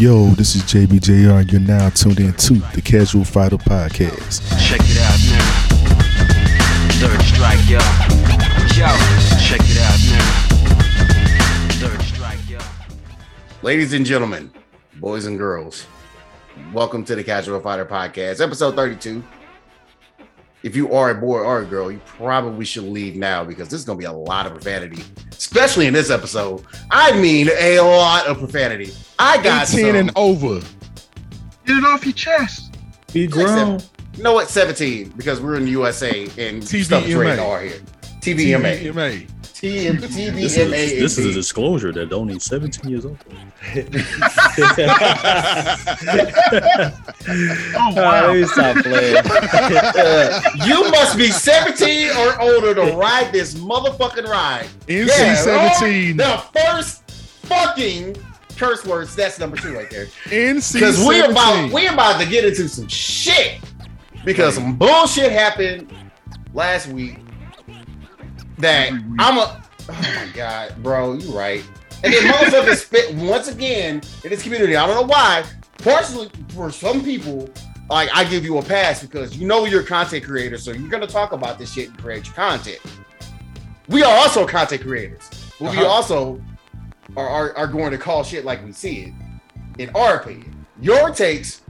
Yo, this is JBJR, and you're now tuned in to the Casual Fighter Podcast. Check it out now. Third strike, yo. Yo, check it out now. Third strike, yo. Ladies and gentlemen, boys and girls, welcome to the Casual Fighter Podcast, episode 32. If you are a boy or a girl, you probably should leave now because this is going to be a lot of profanity, especially in this episode. I mean, a lot of profanity. I got 18 some, and over. Get it off your chest. Be grown. you know what, 17, because we're in the USA and stuff is rated TVMA. R here. TVMA. TVMA. TVMA. This is, this is a disclosure that only 17 years old. Oh, oh wow. Let me stop playing. you must be 17 or older to ride this motherfucking ride. NC 17. The first fucking curse words. That's number two right there. NC Because 17. we about we about to get into some shit. Because some bullshit happened last week that I'm a oh my god, bro, you're right. And then most of motherfuckers spit once again in this community. I don't know why. Partially for some people, like I give you a pass because you know you're a content creator, so you're gonna talk about this shit and create your content. We are also content creators. But we Uh-huh. also are, are, are going to call shit like we see it, in our opinion. Your takes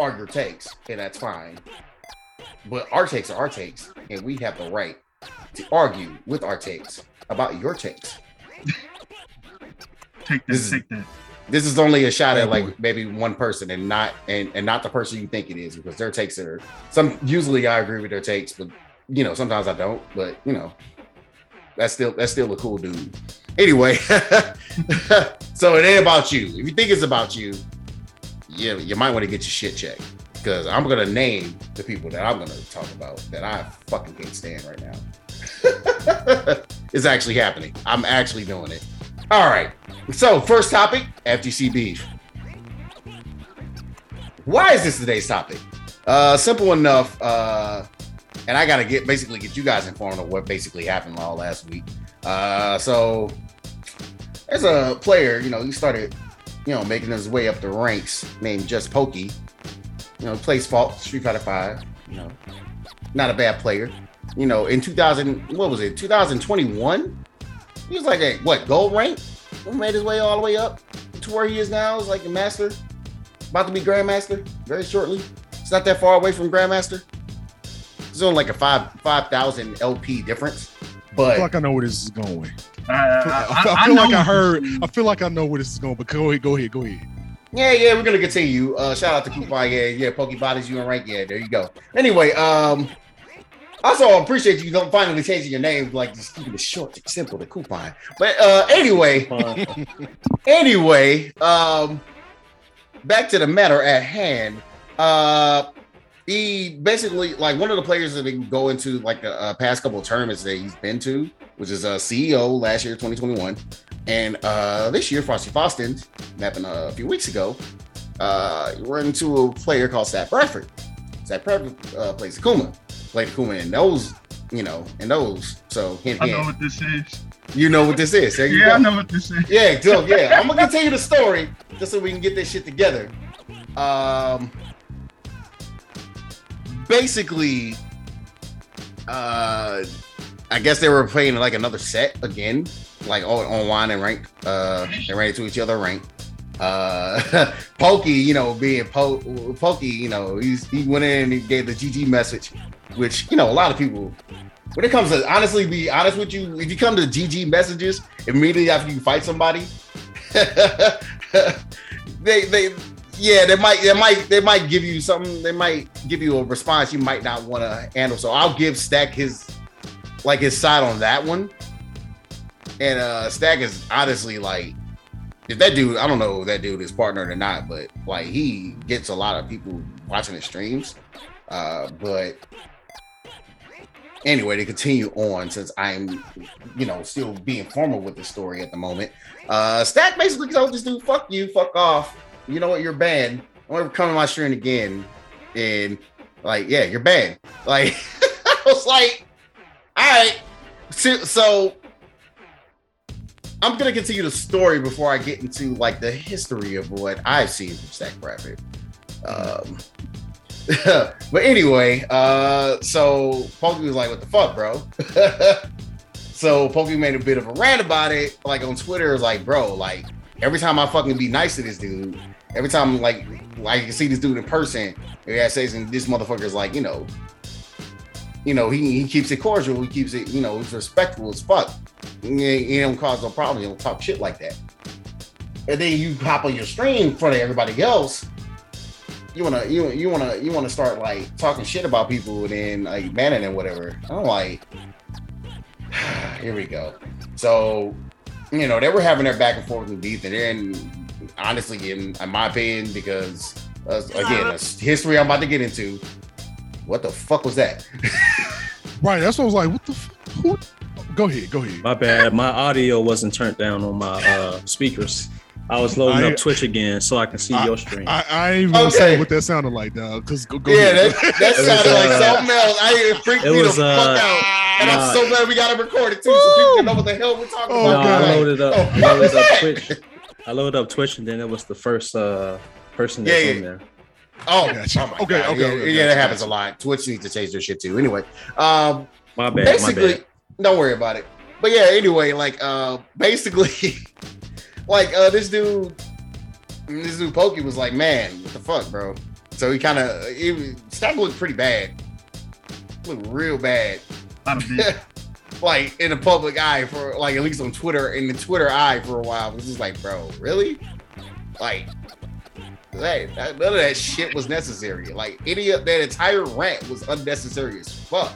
are your takes, and that's fine. But our takes are our takes, and we have the right to argue with our takes about your takes. Take This take that. This is only a shot at like maybe one person and not and, and not the person you think it is because their takes are some usually I agree with their takes, but you know, sometimes I don't, but you know, that's still that's still a cool dude. Anyway, so it ain't about you. If you think it's about you, yeah, you might want to get your shit checked. Because I'm gonna name the people that I'm gonna talk about that I fucking can't stand right now. it's actually happening. I'm actually doing it. All right. So, first topic FGC beef. Why is this today's topic? Uh, simple enough. Uh, and I gotta get basically get you guys informed of what basically happened all last week. Uh, so there's a player, you know, he started, you know, making his way up the ranks named Just Pokey. You know, plays Falke Street Fighter Five. You know, not a bad player. You know, in 2000, what was it? 2021. He was like a what gold rank? He made his way all the way up to where he is now. Is like a master, about to be grandmaster very shortly. It's not that far away from grandmaster. It's only like a five five thousand LP difference, But I feel but like I know where this is going. I, I, I, feel- I I feel like I heard. I feel like I know where this is going. But go ahead, go ahead, go ahead. yeah, yeah, we're gonna continue. Uh, shout out to Coupon. Yeah, yeah, Pokey bodies you in rank. Yeah, there you go. Anyway, um, also appreciate you don't finally changing your name, like just keeping it short, simple, the Coupon. But uh, anyway, anyway, um, back to the matter at hand. Uh, he basically like one of the players that been go into like the uh, past couple of tournaments that he's been to, which is a CEO last year, 2021, and uh, this year, Frosty Faustings, happened a few weeks ago. Uh, run into a player called Stack Bradford. Stack Bradford uh, plays Akuma, played Akuma in those, you know, in those. So hint, I know hint. what this is. you know what this is. There you Yeah. I know what this is. Yeah, so yeah, I'm gonna continue the story just so we can get this shit together. Um, basically, uh, I guess they were playing like another set again, like all on wine and rank. Uh, they ran into each other rank. Uh, Pokey, you know, being po- Pokey, you know, he's he went in and he gave the GG message, which you know a lot of people. When it comes to honestly, be honest with you, if you come to GG messages immediately after you fight somebody, they they yeah they might they might they might give you something they might give you a response you might not want to handle so i'll give stack his like his side on that one and uh stack is honestly like if that dude i don't know if that dude is partnered or not but like he gets a lot of people watching his streams uh but anyway to continue on since i'm you know still being formal with the story at the moment uh, Stack basically told this dude, "Fuck you, fuck off. You know what? You're banned. Don't ever come to my stream again." And like, yeah, you're banned. Like, I was like, all right. So, so I'm gonna continue the story before I get into like the history of what I've seen from Stack Rabbit. Um, but anyway, uh, so Pokey was like, "What the fuck, bro?" so Pokey made a bit of a rant about it, like on Twitter. Like, "Bro, like every time I fucking be nice to this dude, every time like like I can see this dude in person, yeah, says and this motherfucker's like, you know, you know, he, he keeps it cordial, he keeps it, you know, he's respectful as fuck. He don't cause no problem, You don't talk shit like that. And then you hop on your stream in front of everybody else. You wanna you you wanna you wanna start like talking shit about people and then like banning and whatever. I'm like, here we go. So, you know, they were having their back and forth with beef, and then honestly, in, in my opinion, because uh, again, a history I'm about to get into. What the fuck was that? Right. That's what I was like. What the? F- who? Go ahead. Go ahead. My bad. My audio wasn't turned down on my uh, speakers. I was loading I- up Twitch again so I can see your stream. I, I ain't even gonna Okay. say what that sounded like, dog. Cause go, go yeah, ahead. that, that It was, sounded like uh, something else. I it freaked it me was, the fuck uh, out. And nah. I'm so glad we got it recorded too, so people can know what the hell we're talking Oh, no, about. God. I loaded up, Oh, I loaded up? Twitch. I loaded up Twitch, and then it was the first uh, person Yeah, that's yeah. on there. Oh, Gotcha. oh my Okay, God. okay, yeah, okay, yeah, that happens gotcha. a lot. Twitch needs to change their shit too. Anyway, um, My bad. basically, my bad. don't worry about it. But yeah, anyway, like uh basically, like uh this dude, this dude Pokey was like, man, what the fuck, bro? So he kind of Stack looked pretty bad, looked real bad, Not a bit. like in the public eye for like at least on Twitter in the Twitter eye for a while. It was just like, bro, really? Like. That, that- none of that shit was necessary. Like any of that entire rant was unnecessary as fuck.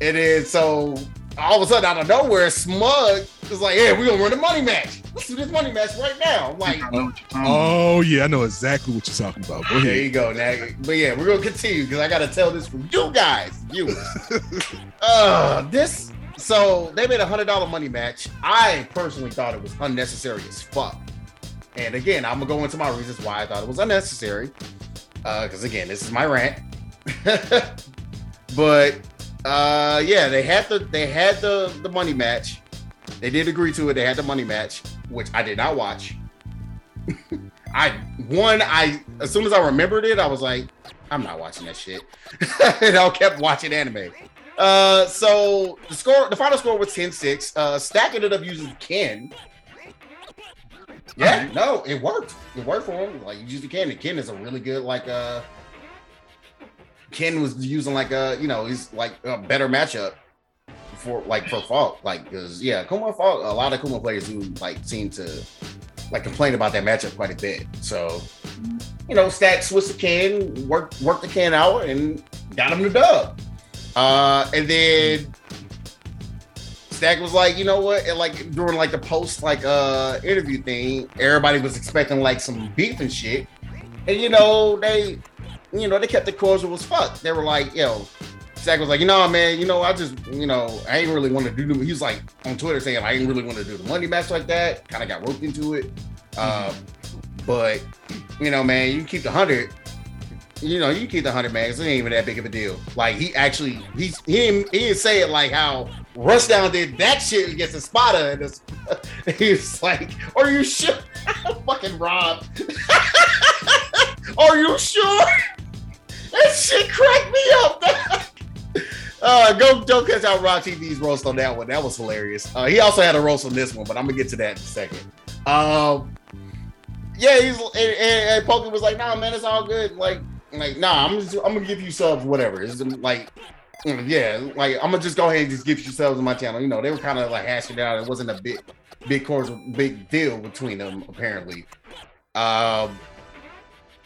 And then so all of a sudden out of nowhere, Smug is like, "Yeah, we gonna run a money match. Let's do this money match right now." I'm like, I know what you're talking about. Oh yeah, I know exactly what you're talking about. Go there you go. Now, but yeah, we're gonna continue because I gotta tell this from you guys, viewers. uh, this so they made a hundred dollar money match. I personally thought it was unnecessary as fuck. And again, I'm gonna go into my reasons why I thought it was unnecessary. Uh, because again, this is my rant. but uh yeah, they had the they had the the money match. They did agree to it. They had the money match, which I did not watch. I one, I as soon as I remembered it, I was like, I'm not watching that shit. and I kept watching anime. Uh so the score, the final score was 10-6. Uh Stack ended up using Ken. Yeah, no, it worked. It worked for him. Like you used the Ken. And Ken is a really good, like uh Ken was using like a, you know, he's like a better matchup for like for Falke. Like because yeah, Kuma Falke, a lot of Kuma players who like seem to like complain about that matchup quite a bit. So, you know, Stack switched the can, worked worked the can out, and got him the dub. Uh, and then Stack was like, you know what? And like during like the post like uh interview thing, everybody was expecting like some beef and shit. And you know, they you know, they kept it cordial as fuck. They were like, yo, Stack was like, you know, man, you know, I just, you know, I ain't really want to do. The, he was like on Twitter saying, I ain't really want to do the money match like that. Kind of got roped into it. Um, but you know, man, you keep the hundred. You know, you keep the hundred. 'cause It ain't even that big of a deal. Like he actually, he's he didn't, he didn't say it like how Rushdown did that shit against the spotter. And this, he was like, "Are you sure?" Fucking Rob. Are you sure? That shit cracked me up. Uh, go go catch out Rock TV's roast on that one. That was hilarious. Uh, he also had a roast on this one, but I'm gonna get to that in a second. Um, yeah, he's and, and, and Pokey was like, "Nah, man, it's all good." Like, like, nah, I'm just I'm gonna give you subs, whatever. It's like, yeah, like I'm gonna just go ahead and just give you subs on my channel. You know, they were kind of like hashing it out. It wasn't a big, big course, big deal between them apparently. Um,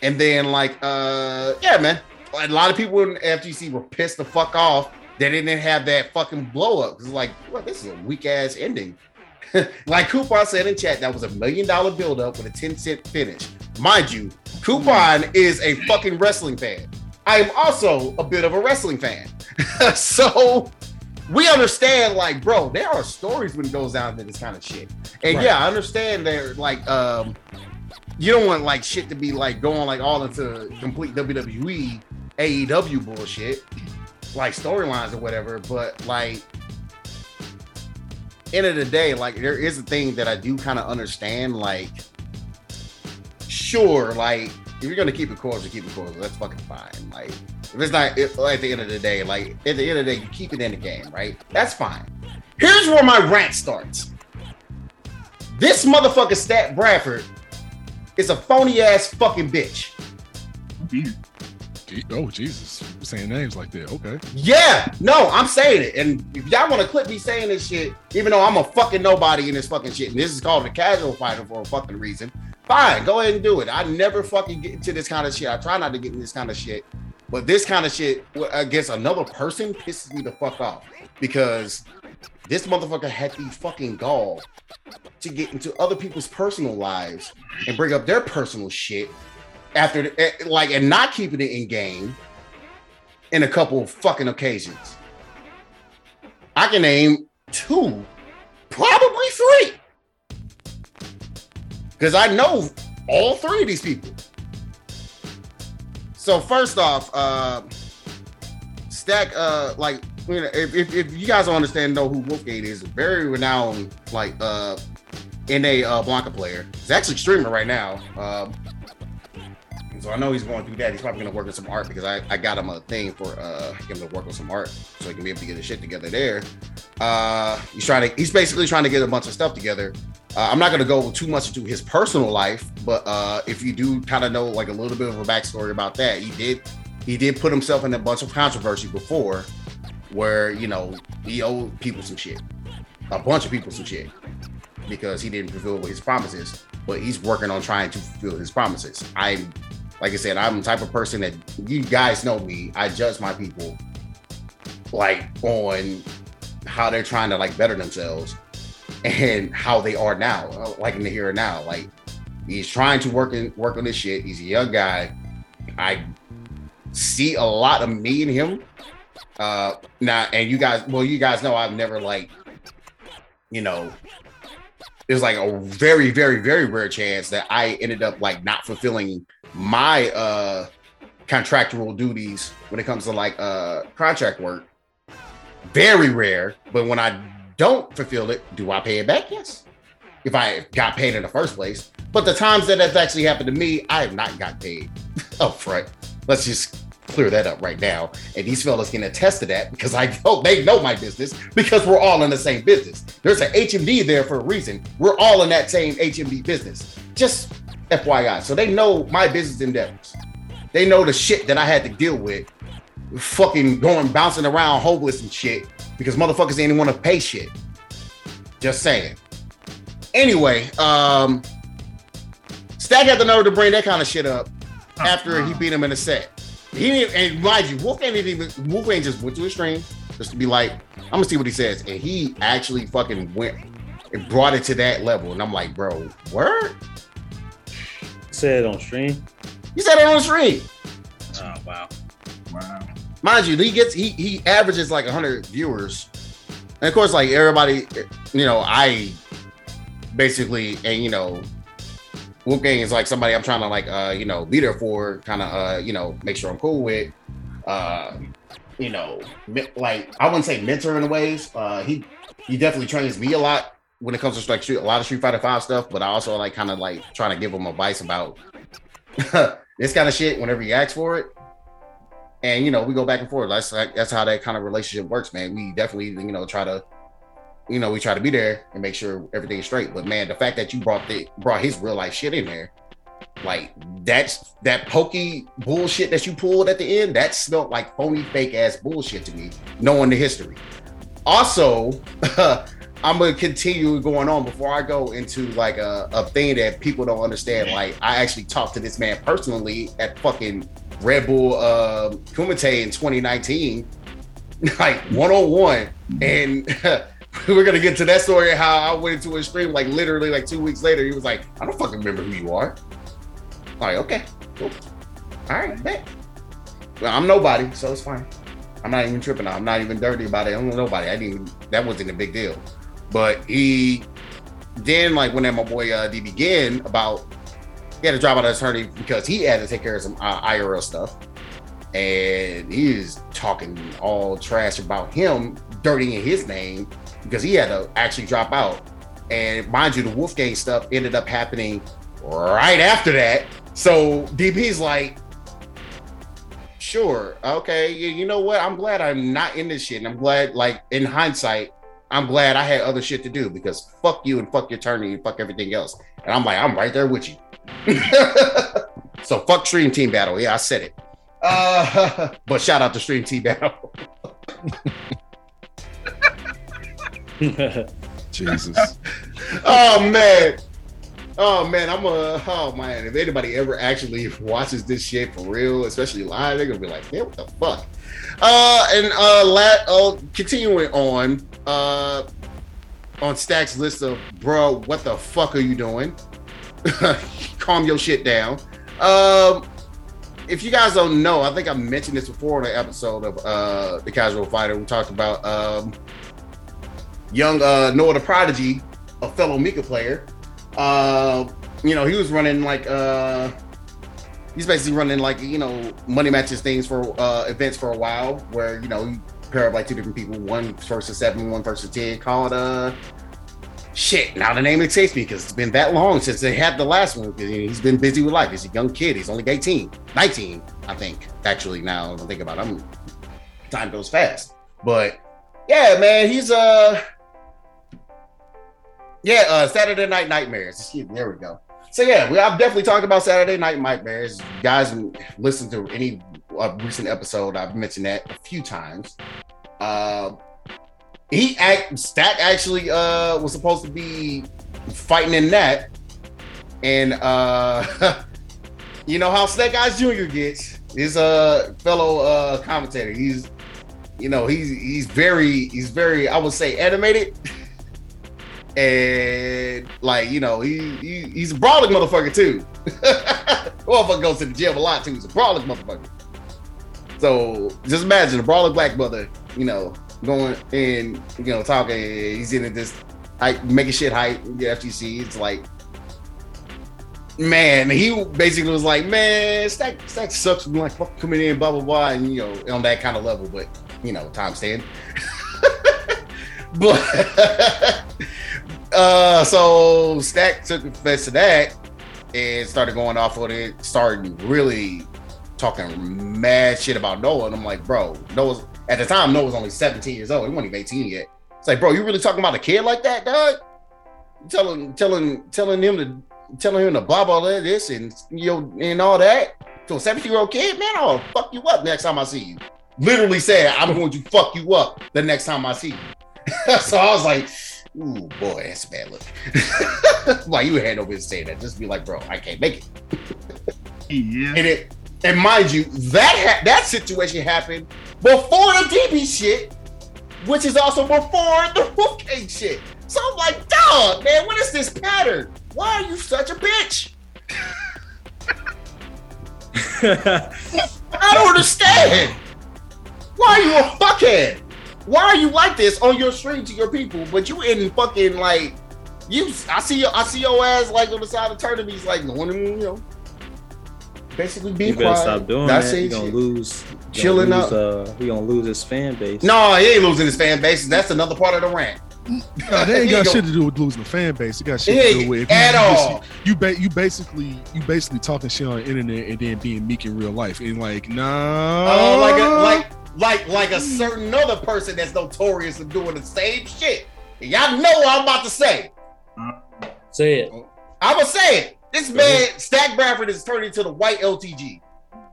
and then like, uh, yeah, man, a lot of people in FGC were pissed the fuck off. They didn't have that fucking blow up. It's like, well, this is a weak ass ending. like Coupon said in chat, that was a million dollar build up with a 10 cent finish. Mind you, Coupon is a fucking wrestling fan. I am also a bit of a wrestling fan. so we understand, like, bro, there are stories when it goes down to this kind of shit. And Right. yeah, I understand there, like, um, you don't want like shit to be like going like all into complete WWE, AEW bullshit, like storylines or whatever. But like, end of the day, like there is a thing that I do kind of understand. Like, sure, like if you're gonna keep it cordial, keep it cordial. That's fucking fine. Like, if it's not if, at the end of the day, like at the end of the day, you keep it in the game, right? That's fine. Here's where my rant starts. This motherfucker Stack Bradford is a phony ass fucking bitch. Oh Jesus, You're saying names like that. Okay. Yeah, no, I'm saying it. And if y'all want to clip me saying this shit, even though I'm a fucking nobody in this fucking shit, and this is called a casual fighter for a fucking reason, fine, go ahead and do it. I never fucking get into this kind of shit. I try not to get in this kind of shit, but this kind of shit against another person pisses me the fuck off because this motherfucker had the fucking gall to get into other people's personal lives and bring up their personal shit after, eh, like, and not keeping it in game in a couple fucking occasions. I can name two, probably three. Because I know all three of these people. So first off, uh Stack, uh like you know, if, if, if you guys don't understand know who Wolfgang is, very renowned like uh NA uh Blanka player. He's actually streaming right now. Um so I know he's going through that. He's probably gonna work on some art because I, I got him a thing for uh him to work on some art so he can be able to get his shit together there. Uh he's trying to he's basically trying to get a bunch of stuff together. Uh, I'm not gonna go too much into his personal life, but uh if you do kind of know like a little bit of a backstory about that, he did he did put himself in a bunch of controversy before where you know he owed people some shit. A bunch of people some shit because he didn't fulfill his promises, but he's working on trying to fulfill his promises. I like I said, I'm the type of person that you guys know me. I judge my people like on how they're trying to like better themselves and how they are now, like in the here and now. Like he's trying to work in work on this shit. He's a young guy. I see a lot of me in him. Uh now and you guys, well, you guys know I've never like, you know, was like a very, very, very rare chance that I ended up like not fulfilling my uh contractual duties when it comes to like uh contract work. Very rare, but when I don't fulfill it, do I pay it back? Yes. If I got paid in the first place. But the times that that's actually happened to me, I have not got paid up front. Let's just clear that up right now. And these fellas can attest to that because I know they know my business because we're all in the same business. There's an HMD there for a reason. We're all in that same HMD business. Just FYI. So they know my business endeavors. They know the shit that I had to deal with, fucking going bouncing around homeless and shit because motherfuckers didn't want to pay shit. Just saying. Anyway, um, Stack had the nerve to bring that kind of shit up after he beat him in a set. He didn't, and mind you, Wolf didn't even Wolfgang just went to a stream just to be like, I'm gonna see what he says, and he actually fucking went and brought it to that level, and I'm like, bro, word? Said on stream. He said it on stream. Oh wow. Wow. Mind you, he gets he he averages like 100 viewers, and of course, like everybody, you know, I basically, and you know, Wolfgang is like somebody I'm trying to like, uh, you know, be there for, kind of, uh, you know, make sure I'm cool with, uh, you know, like I wouldn't say mentor in ways. Uh, he he definitely trains me a lot when it comes to like street, a lot of Street Fighter Five stuff, but I also like kind of like trying to give him advice about this kind of shit whenever he asks for it and you know we go back and forth. That's like that's how that kind of relationship works, man. We definitely you know try to, you know, we try to be there and make sure everything's straight. But man, the fact that you brought the brought his real life shit in there, like that's that pokey bullshit that you pulled at the end, that smelled like phony fake ass bullshit to me, knowing the history. Also, I'm gonna continue going on before I go into like a, a thing that people don't understand. Like I actually talked to this man personally at fucking Red Bull uh, Kumite in 2019, like one on one, and we're gonna get to that story. How I went into a stream like literally like two weeks later. He was like, "I don't fucking remember who you are." I'm like, okay, cool, all right, bet. Well, I'm nobody, so it's fine. I'm not even tripping. I'm not even dirty about it. I'm nobody. I didn't. That wasn't a big deal. But he then like when that my boy uh, D began about he had to drop out of attorney because he had to take care of some uh, IRL stuff, and he is talking all trash about him, dirtying his name, because he had to actually drop out. And mind you, the Wolfgang stuff ended up happening right after that. So DB's like, sure, okay, you, you know what? I'm glad I'm not in this shit. And I'm glad, like, in hindsight, I'm glad I had other shit to do because fuck you and fuck your attorney and fuck everything else. And I'm like, I'm right there with you. so fuck Stream Team Battle. Yeah, I said it. Uh, but shout out to Stream Team Battle. Jesus. oh man. Oh man, I'm a oh man. If anybody ever actually watches this shit for real, especially live, they're gonna be like, man, what the fuck? Uh and uh lat oh continuing on uh on Stack's list of bro, what the fuck are you doing? Calm your shit down. Um if you guys don't know, I think I mentioned this before in an episode of uh the casual fighter. We talked about um young uh Noah the Prodigy, a fellow Mika player. Uh, you know, he was running like uh he's basically running like you know money matches things for uh events for a while where you know you pair up like two different people, one versus seven, one versus ten, call called uh shit. Now the name escapes me because it's been that long since they had the last one. Because he's been busy with life. He's a young kid. He's only 18, 19, I think. Actually, now I think about it, I'm time goes fast. But yeah, man, he's uh yeah, uh Saturday Night Nightmares. Excuse me, there we go. So yeah, we I've definitely talked about Saturday Night Nightmares. You guys listen to any uh, recent episode. I've mentioned that a few times. Uh, he act Stack actually uh was supposed to be fighting in that, and uh, you know how Snake Eyes Jr. gets his uh fellow uh commentator. He's you know he's he's very he's very I would say animated. and like you know he, he he's a brawling motherfucker too. motherfucker goes to the gym a lot too. He's a brawling motherfucker. So just imagine a brawling black mother, you know, going and you know talking. He's in this like making shit hype. The FGC. It's like. Man, he basically was like, "Man, Stack, Stack sucks." I'm like, "Fuck, coming in, blah blah blah," and you know, on that kind of level. But you know, time stand. but uh, so Stack took offense to that and started going off on it, started really talking mad shit about Noah. And I'm like, bro, Noah's at the time, Noah was only 17 years old. He wasn't even 18 yet. It's like, bro, you really talking about a kid like that, dog? Telling telling telling him to telling him to blah blah this and you know and all that to a 17 year old kid, man, I'll fuck you up next time I see you. Literally said, I'm going to fuck you up the next time I see you. so I was like, ooh, boy, that's a bad look. Why you had no business saying that? Just be like, bro, I can't make it. Yeah. And it, and mind you, that ha- that situation happened before the DB shit, which is also before the Wolfgang shit. So I'm like, dog, man, what is this pattern? Why are you such a bitch? I don't understand. Why are you a fuckhead? Why are you like this on your stream to your people, but you in fucking like you? I see your I see your ass like on the side of tournaments, like going, you know, basically being You better quiet. stop doing not that. saying He gonna shit. lose. he gonna Chilling lose, up. Uh, he gonna lose his fan base. No, he ain't losing his fan base. That's another part of the rant. No, they ain't got shit to do with losing the fan base. It got shit It to do with if at you, all. You ba- you basically you basically talking shit on the internet and then being meek in real life and like nah. Oh, like a like like like a certain other person that's notorious for doing the same shit. Y'all know what I'm about to say. Say it. I'm gonna say it. This man, Stack Bradford, is turning into the white LTG.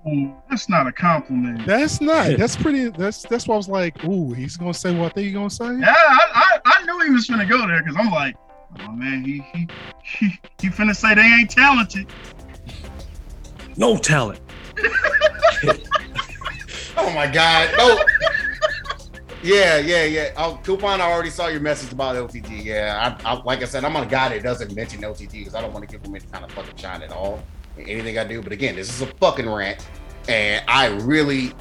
Ooh, that's not a compliment. That's not. That's pretty. That's that's why I was like, ooh, he's gonna say what I think he's gonna say. Yeah, I, I, I knew he was finna go there because I'm like, oh man, he he he he finna say they ain't talented. No talent. Oh my god. No. Yeah, yeah, yeah. Oh, Coupon, I already saw your message about LTG. Yeah, I, I like I said, I'm a guy that doesn't mention LTG because I don't want to give him any kind of fucking shine at all. Anything I do, but again, this is a fucking rant, and I really,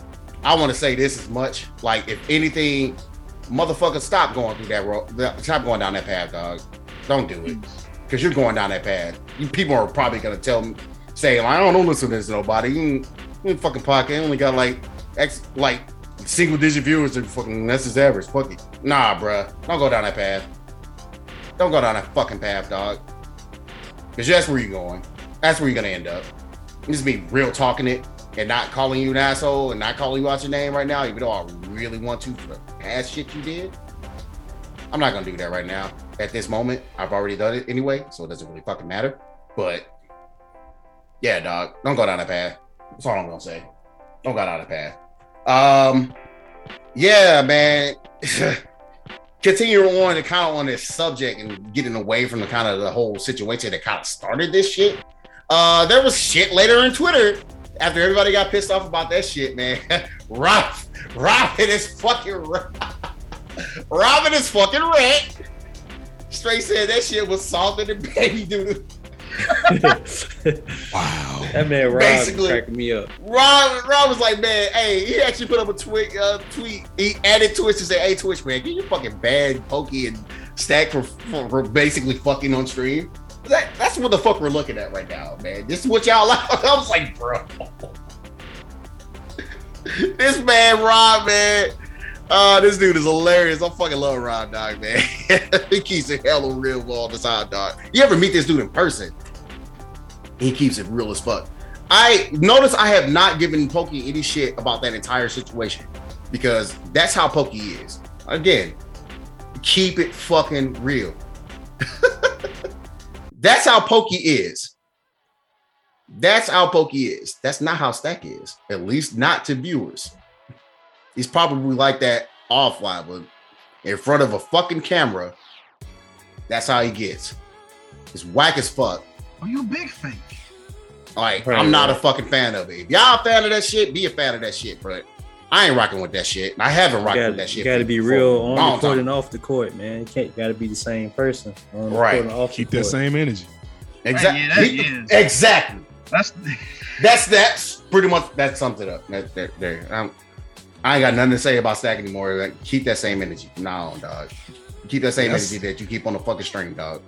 I want to say this as much. Like, if anything, motherfucker, stop going through that road. Stop going down that path, dog. Don't do it because you're going down that path. You people are probably gonna tell me, say, I don't know, listen to this nobody. You, you fucking pocket. You only got like X, like single digit viewers are fucking that's his average. Fuck it. Nah, bruh. Don't go down that path. Don't go down that fucking path, dog. Cause that's where you're going. That's where you're gonna end up. Just be real talking it and not calling you an asshole and not calling you out your name right now, even though I really want to for the past shit you did. I'm not gonna do that right now. At this moment, I've already done it anyway, so it doesn't really fucking matter. But yeah, dog, don't go down that path. That's all I'm gonna say. Don't go down that path. Um, yeah, man. Continuing on to kind of on this subject and getting away from the kind of the whole situation that kind of started this shit. Uh, there was shit later in Twitter after everybody got pissed off about that shit, man. Rob, Robin is fucking Robin is fucking red. Straight said that shit was salted and baby doodle. Wow. That man Rob Basically- cracking me up. Rob, Rob was like, man, hey, he actually put up a tweet. Uh, tweet. He added Twitch to say, hey, Twitch, man, get your fucking bad, pokey, and stack for, for, for basically fucking on stream. That, that's what the fuck we're looking at right now, man. This is what y'all like. I was like, bro. this man, Rob, man. Uh, this dude is hilarious. I fucking love Rob, dog, man. he keeps it hella real all the time, dog. You ever meet this dude in person? He keeps it real as fuck. I notice I have not given Pokey any shit about that entire situation because that's how Pokey is. Again, keep it fucking real. that's how Pokey is. That's how Pokey is. That's not how Stack is. At least not to viewers. He's probably like that offline, but in front of a fucking camera, that's how he gets. It's whack as fuck. Are you a big fake. Like, Right, I'm not a fucking fan of it. If y'all a fan of that shit, be a fan of that shit. But I ain't rocking with that shit. I haven't rocked with gotta, that shit. you gotta be real a on long the court time. and off the court, man. You can't you gotta be the same person. On the Right. court off Keep the that court. same energy. Exactly. Yeah, that is. Exactly. That's That's that's pretty much that sums it up. That, that, there. Um, I ain't got nothing to say about Stack anymore. Like, keep that same energy. No, dog. Keep that same Yes. energy that you keep on the fucking stream, dog.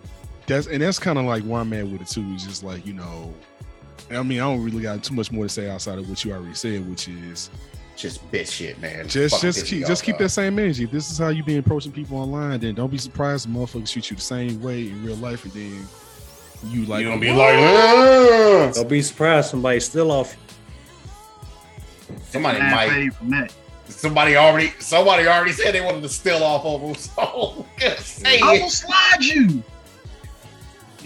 That's and that's kind of like where I'm at with it too. It's just like you know, I mean, I don't really got too much more to say outside of what you already said, which is Just bitch shit, man. just Fucking just keep me just keep dog. that same energy. If this is how you be approaching people online, then don't be surprised if motherfuckers treat you the same way in real life, and then you like you gonna be "What?" like, "Ugh." Don't be surprised somebody's still off. somebody might from that. Somebody already somebody already said they wanted to steal off of him. So just say I it. will slide you.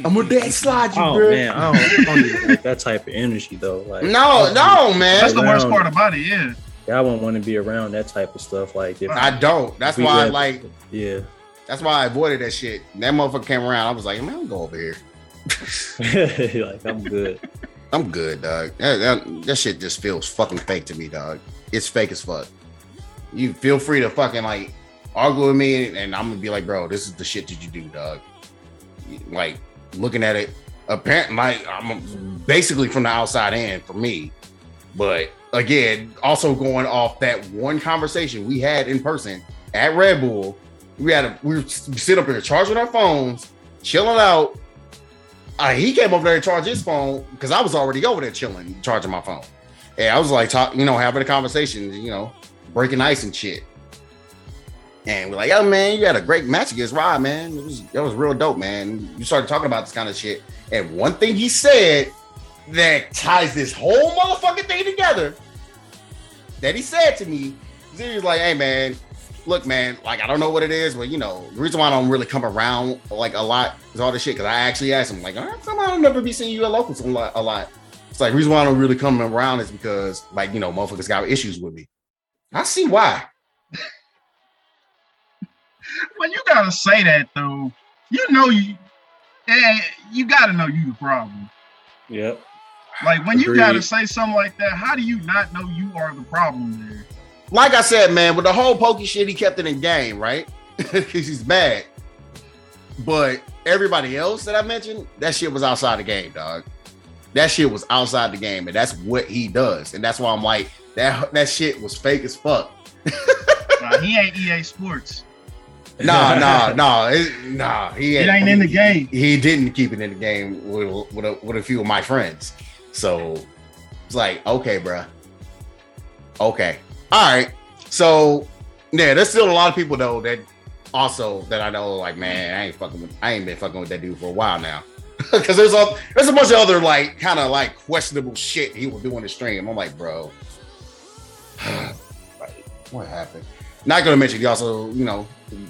I'm gonna dead slide you, Oh bro. man, I don't, I don't even like that type of energy though. Like No, no, man. That's the worst part about it. Yeah. I wouldn't want to be around that type of stuff. Like if I don't. That's why, I like, yeah, that's why I avoided that shit. That motherfucker came around. I was like, man, I'll go over here. like I'm good. I'm good, dog. That, that, that shit just feels fucking fake to me, dog. It's fake as fuck. You feel free to fucking like argue with me, and I'm gonna be like, bro, this is the shit that you do, dog. Like looking at it, apparently, like I'm basically from the outside in for me, but again, also going off that one conversation we had in person at Red Bull. We had a we were sit up here charging our phones, chilling out. Uh, he came over there and charged his phone because I was already over there chilling, charging my phone. And I was like, talk, you know, having a conversation, you know, breaking ice and shit. And we're like, yo, man, you had a great match against Rod, man. It was that was real dope, man. You started talking about this kind of shit. And one thing he said that ties this whole motherfucking thing together that he said to me, he was like, hey, man, look, man, like I don't know what it is, but you know, the reason why I don't really come around like a lot is all this shit. Cause I actually asked him, like, how come I don't never be seeing you at locals a lot? A lot. It's like the reason why I don't really come around is because, like, you know, motherfuckers got issues with me. I see why. When you gotta say that though, you know you, eh, you gotta know you the problem. Yep. Like when you gotta say something like that, how do you not know you are the problem there? Like I said, man, with the whole pokey shit, he kept it in game, right? Because he's mad. But everybody else that I mentioned, that shit was outside the game, dog. That shit was outside the game, and that's what he does. And that's why I'm like, that that shit was fake as fuck. Nah, he ain't EA Sports. Nah, nah, nah, it, nah. He It ain't in the game. He didn't keep it in the game with with a, with a few of my friends. So it's like, okay, bruh. Okay, all right. So yeah, there's still a lot of people though that also that I know like man, I ain't fucking with, I ain't been fucking with that dude for a while now. Cause there's a there's a bunch of other like kind of like questionable shit he will do on the stream. I'm like, bro, like, what happened? Not gonna mention he also, you know,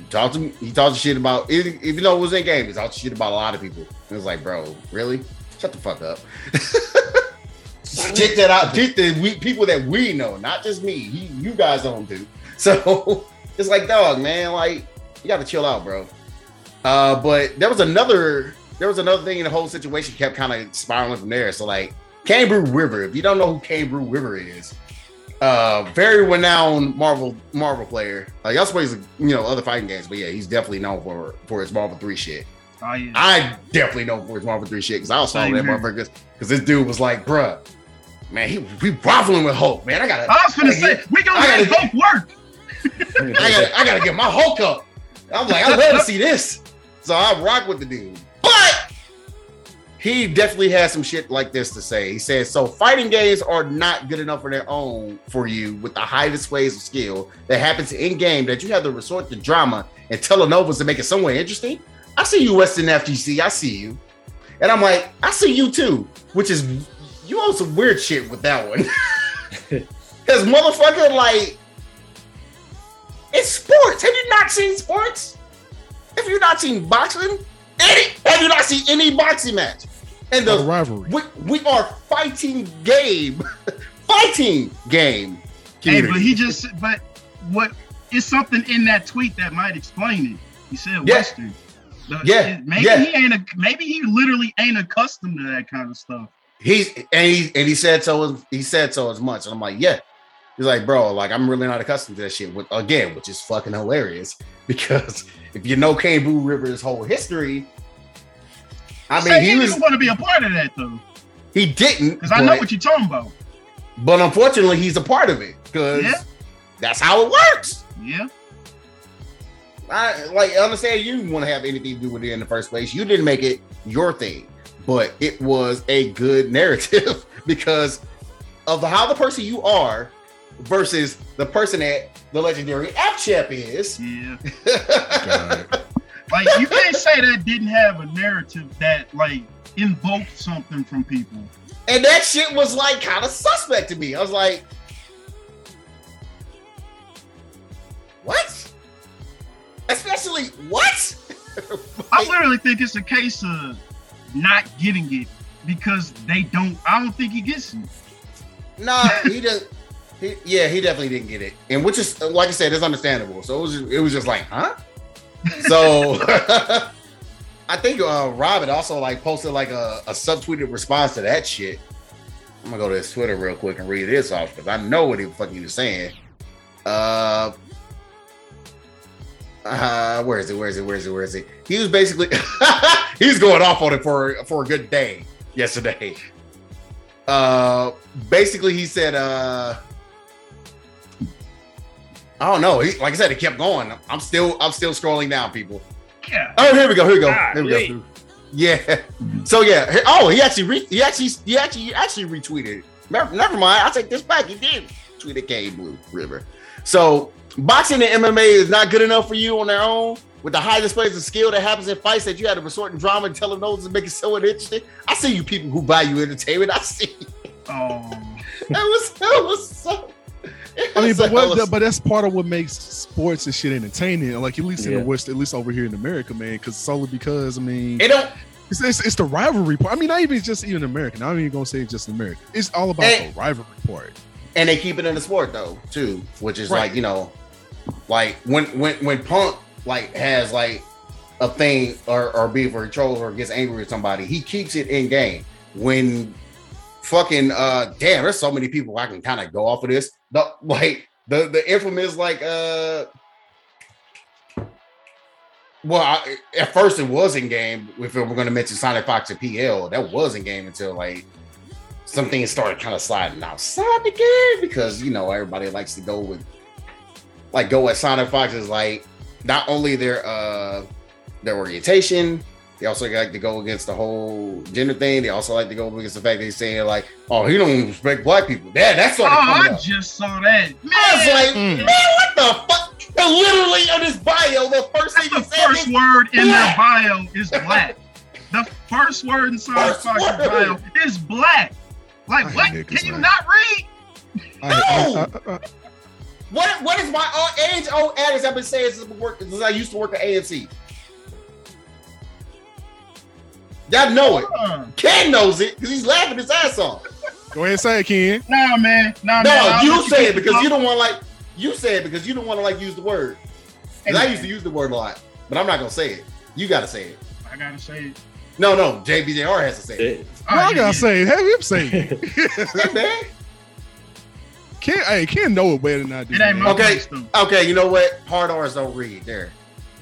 talked to he talked shit about if you know it was in game, he talked shit about a lot of people. It was like, bro, really? Shut the fuck up. Check that out. Check the we, people that we know, not just me. He, you guys don't do. So it's like, dog, man, like you got to chill out, bro. Uh, but there was another, there was another thing in the whole situation kept kind of spiraling from there. So like, KaneBlueRiver. If you don't know who KaneBlueRiver is, uh, very renowned Marvel Marvel player. He also plays you know other fighting games, but yeah, he's definitely known for for his Marvel Three shit. Oh yeah. I definitely know for his Marvel 3 shit because I was following that motherfucker because this dude was like, bruh, man, he we waffling with Hulk, man. I gotta, I was gonna I say we gonna I make gotta work. I gotta, I gotta get my Hulk up. I'm like, I love to see this. So I rock with the dude. But he definitely has some shit like this to say. He says, so fighting games are not good enough for their own for you with the highest ways of skill that happens in game that you have to resort to drama and telenovels to make it somewhat interesting. I see you, Western FGC. I see you. And I'm like, I see you too, which is you on some weird shit with that one. Because motherfucker, like, it's sports. Have you not seen sports? Have you not seen boxing? Any, have you not seen any boxing match? And The rivalry. we, we are fighting game, fighting game. Hey, but he just but what is something in that tweet that might explain it. He said Yeah. Western. Yeah, Maybe yeah. he ain't a maybe he literally ain't accustomed to that kind of stuff. he's and he and he said so. He said so as much, and I'm like, yeah. He's like, bro, like I'm really not accustomed to that shit. With, again, which is fucking hilarious because if you know KaneBlueRiver's whole history, I Say mean, he he was didn't want to be a part of that though, he didn't because I know what you're talking about. But unfortunately, he's a part of it because Yeah. that's how it works. Yeah, I like I understand you didn't want to have anything to do with it in the first place. You didn't make it your thing, but it was a good narrative because of the, how the person you are versus the person that the legendary app champ is. yeah. Like you can't say that didn't have a narrative that like invoked something from people. And that shit was like kind of suspect to me. I was like, what? Especially what? I literally think it's a case of not getting it because they don't. I don't think he gets it. Nah, he doesn't. He, yeah, he definitely didn't get it, and which is like I said, it's understandable. So it was, just, it was just like, huh? So I think uh Robin also like posted like a, a subtweeted response to that shit. I'm gonna go to his Twitter real quick and read this off because I know what he fucking was saying. Uh, uh, where is it? Where is it? Where is it? Where is it? He was basically he's going off on it for for a good day yesterday. Uh, basically he said, uh, I don't know. He, like I said, it kept going. I'm still I'm still scrolling down, people. Yeah. Oh, here we go. Here we go. Here we go. Yeah. So yeah. Oh, he actually re- he actually he actually he actually retweeted. Never, never mind. I'll take this back. He did tweet at K Blue River. So boxing and MMA is not good enough for you on their own. With the high displays of skill that happens in fights that you had to resort in drama and telenovelas to make it so interesting. I see you people who buy you entertainment. I see. Oh. That was that was so. I mean, but what, but that's part of what makes sports and shit entertaining. Like at least in Yeah. the West, at least over here in America, man. Because solely because I mean, it don't it's, it's it's the rivalry part. I mean, not even just even American. I'm not even gonna say just American. It's all about Hey. the rivalry part. and they keep it in the sport though too, which is Right. like you know, like when when when Punk like has like a thing or or beef or he trolls or gets angry with somebody, he keeps it in game. When fucking uh damn, there's so many people I can kind of go off of this. The like the the infamous like uh. Well, I, at first it was in game. If we're going to mention Sonic Fox and PL, that was in game until like some things started kind of sliding outside the game because you know everybody likes to go with like go at Sonic Fox is like not only their uh their orientation, They also like to go against the whole gender thing. They also like to go against the fact they saying like, "Oh, he don't respect black people." Yeah, that's Oh, what coming I up. just saw that. Man, I was like, Mm. man, what the fuck? And literally on his bio, the first that's he the said first is, word in their bio is black. The first word in First Fox's word. bio is black. Like, what? Can you man. not read? I, No! I, I, I, "What? What is my old age old adage I've been saying since, I work, since I used to work at AMC?" Y'all know it. Uh, Ken knows it because he's laughing his ass off. go ahead and say it, Ken. nah, man. Nah. No, I'll you say keep it because going. you don't want like you say it because you don't want to like use the word. 'Cause I used to use the word a lot, but I'm not gonna say it. You gotta say it. I gotta say it. No, no, JBJR has to say it. It- No, I gotta say it. Have him say it. Hey, man. Ken, hey, Ken know it better than I do. It ain't my Okay. place. Okay, you know what? Hard R's don't read there.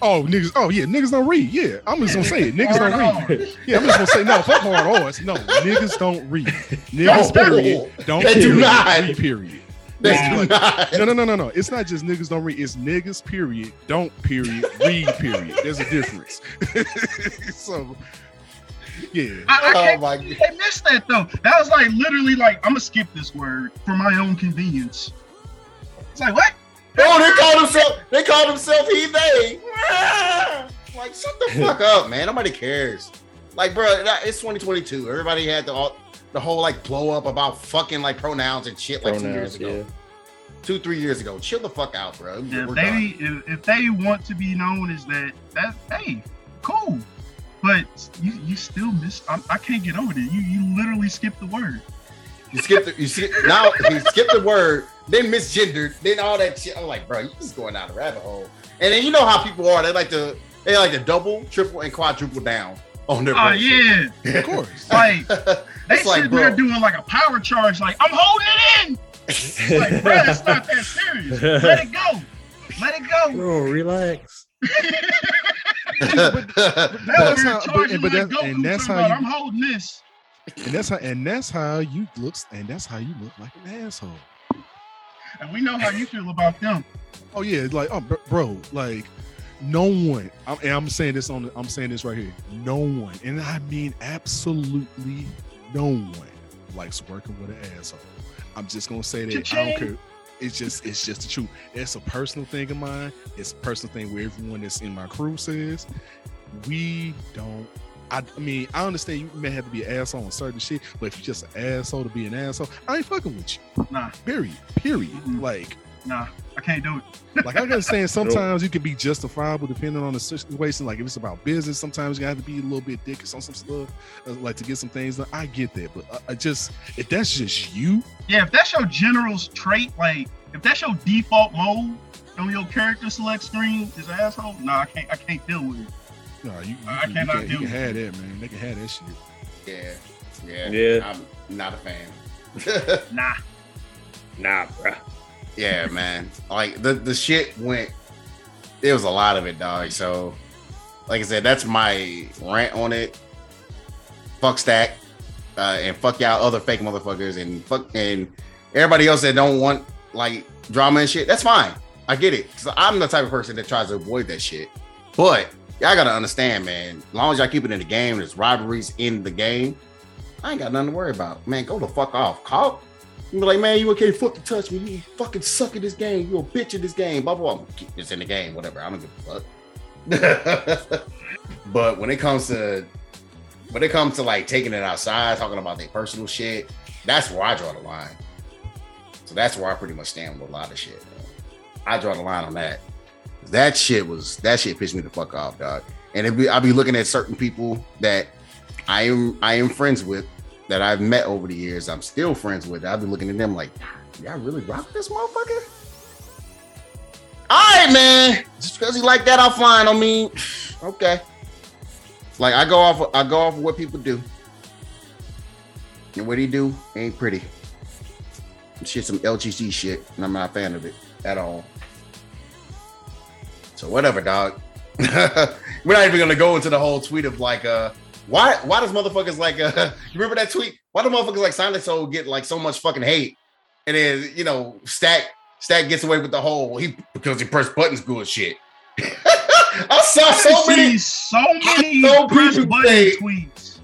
Oh, niggas. Oh, yeah, niggas don't read. Yeah, I'm just gonna say it. Niggas don't Hard read. Oh. Yeah, I'm just gonna say no. Fuck hard R's. No, niggas don't read. Niggas, No. period. Don't They do period. not. Read, period. They Nah. do not. No, no, no, no, no. It's not just niggas don't read. It's niggas, period. Don't, period. Read, period. There's a difference. so, yeah. I, I Oh my god. they missed that though. That was like literally like I'm gonna skip this word for my own convenience. It's like what? Oh, they called himself. They called himself he they. Like, shut the fuck up, man. Nobody cares. Like, bro, it's 2022. Everybody had the all, the whole like blow up about fucking like pronouns and shit like two years ago, yeah. two three years ago. Chill the fuck out, bro. If they if, if they want to be known as that, that hey, cool. But you you still miss. I'm, I can't get over it. You you literally skipped the word. You skipped the, you skip, now you skipped the word, then misgendered, then all that shit. I'm like, bro, you just going down the rabbit hole. And then you know how people are. They like to they like to double, triple, and quadruple down on their Oh bullshit. yeah, Of course. like they It's like, there doing like a power charge. Like I'm holding it in. Like bro, it's not that serious. Let it go. Let it go. Bro, relax. But That that's how- but- charging but like that's- and that's how you- I'm holding this. And that's how and that's how you looks and that's how you look like an asshole. And we know how you feel about them. Oh yeah, like oh bro, like no one. I'm, and I'm saying this on. I'm saying this right here. No one, and I mean absolutely no one likes working with an asshole. I'm just gonna say that. I Cha-ching. don't care. It's just it's just the truth. It's a personal thing of mine. It's a personal thing where everyone that's in my crew says we don't. I, I mean, I understand you may have to be an asshole on certain shit, but if you're just an asshole to be an asshole, I ain't fucking with you. Nah, Period. Period. Mhm. Like nah, I can't do it. like I understand sometimes you can be justifiable depending on the situation. Like if it's about business, sometimes you have to be a little bit dickish on some stuff, uh, like to get some things done. I get that, but I, I just if that's just you, Yeah, if that's your general's trait, like if that's your default mode on your character select screen is asshole, nah, I can't I can't deal with it. No, you, you, I can- you cannot can, you can have that, man. They can have that shit. yeah, yeah, Yeah. I'm not a fan. Nah. Nah, bro. yeah, man. Like the the shit went. It was a lot of it, dog. So, like I said, that's my rant on it. Fuck Stack, uh, and fuck y'all other fake motherfuckers, and fuck and everybody else that don't want like drama and shit. That's fine. I get it. So I'm the type of person that tries to avoid that shit. But y'all gotta understand, man. As long as y'all keep it in the game, there's rivalries in the game. I ain't got nothing to worry about. Man, go the fuck off. Call you be like, man, you can't fucking touch me. You fucking suck at this game. You a bitch at this game. Blah blah. blah. Keep this in the game. Whatever. I don't give a fuck. but when it comes to when it comes to like taking it outside, talking about their personal shit, that's where I draw the line. So that's where I pretty much stand with a lot of shit. Man. I draw the line on that. That shit was that shit pissed me the fuck off, dog. And be, I'll be looking at certain people that I am I am friends with that I've met over the years. I'm still friends with. I'll be looking at them like, y'all really rock this motherfucker? All right, man. Just because he like that, I'm fine. I mean, okay. Like I go off, I go off of what people do, and what he do ain't pretty. Shit, some FGC shit, and I'm not a fan of it at all. So whatever, dog. We're not even gonna go into the whole tweet of like, uh, why why does motherfuckers like uh you remember that tweet? Why do motherfuckers like Silent Soul get like so much fucking hate? And then you know, Stack Stack gets away with the whole he because he pressed buttons good shit. I saw so I many. so many so press button say- tweets.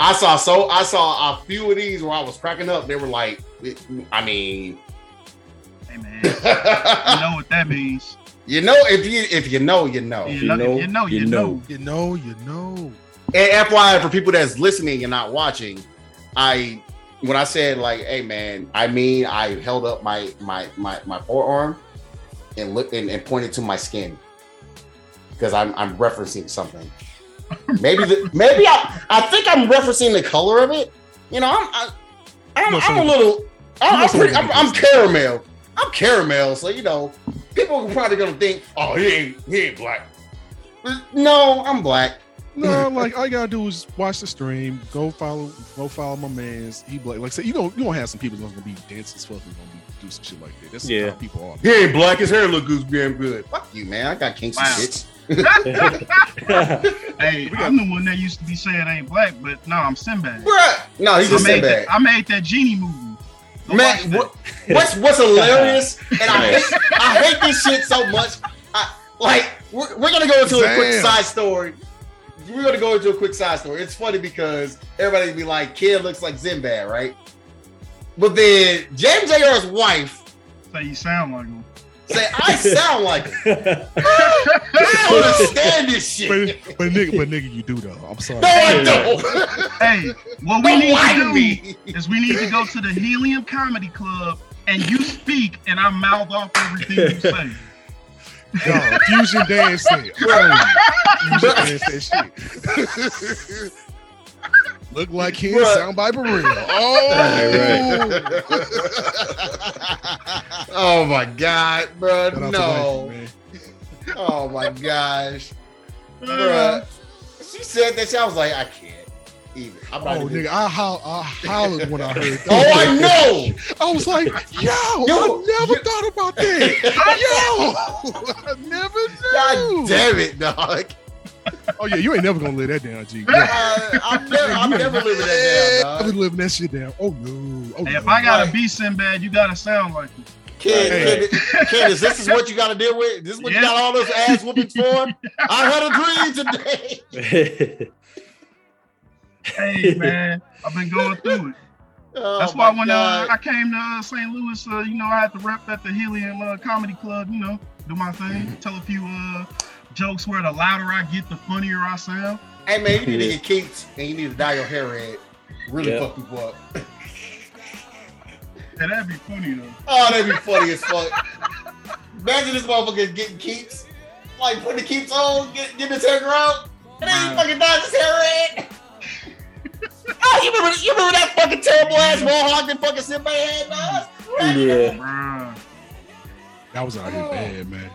I saw so I saw a few of these where I was cracking up. They were like, I mean, Hey man, you know what that means. You know, if you if you know, you know. You you know, know, you know, you you know. know. You know, you know. And FYI, for people that's listening and not watching, I when I said like, "Hey man," I mean I held up my my my my forearm and looked and, and pointed to my skin because I'm I'm referencing something. Maybe the maybe I I think I'm referencing the color of it. You know, I'm I, I'm, You I'm a little I'm, I'm, pretty, I'm, I'm caramel. I'm caramel, so you know people are probably gonna think, "Oh, he ain't he ain't black." No, I'm black. No, like all you gotta do is watch the stream. Go follow, go follow my man's. He black. Like I said, you gonna you gonna have some people that's gonna be dancing as fuck. Who's gonna be do some shit like that. That's Yeah. yeah. how people are. He ain't black. His hair look goose damn good. Fuck you, man. I got kinks Wow. and shits. Hey, I'm the one that used to be saying I ain't black, but no, I'm Sinbad. Bruh. No, he's I a made, Sinbad. that, I made that genie movie. Go watch Man, what, what's what's hilarious, and I hate, I hate this shit so much. I, like, we're, we're gonna go into a quick side story. We're gonna go into a quick side story. It's funny because everybody be like, "Kid looks like Sinbad," right? But then James Jr.'s wife So you sound like him. Say, "I sound like him." I don't understand this shit. But, but nigga, but nigga, you do though. I'm sorry. No, I don't. Hey, what we Don't need to to do me. is we need to go to the Helium Comedy Club and you speak and I mouth off everything you say. Dog, fusion dance shit. Fusion dance shit. Look like Bruh. sound by real. Oh, oh my god, bro! Shout out to No. Oh my gosh, Bruh. She said that. Shit, I was like, I can't even. I'm not Oh, even- nigga, I, howl, I hollered when I heard that. Oh, I know. I was like, yo, Yo, I never you- thought about that. yo, I never knew. God damn it, dog. Oh, yeah, you ain't never gonna live that down, G. Yeah. Uh, I'm never, I'm never living that down. I've dog. been living that shit down. Oh, no. Oh, Hey, no. if I gotta Right. be Sinbad, you gotta sound like him. Kid, Hey. kid, kid, is this is what you got to deal with? This is what you got all those ass whoopings for? I had a dream today. Hey man, I've been going through it. Oh, That's why when uh, I came to uh, St. Louis, uh, you know, I had to rep at the Helium uh, Comedy Club. You know, do my thing, tell a few uh, jokes where the louder I get, the funnier I sound. Hey man, you need to get kinks and you need to dye your hair red. Really Yeah. fuck people up. And that'd be funny though. Oh, that'd be funny as fuck. Imagine this motherfucker getting keeps, like putting the keeps on, get, getting his hair grown, and then he fucking dyes his hair red. oh, you remember, you remember that fucking terrible ass mohawk that fucking Simba had, dog? yeah. That was out here oh. bad, man.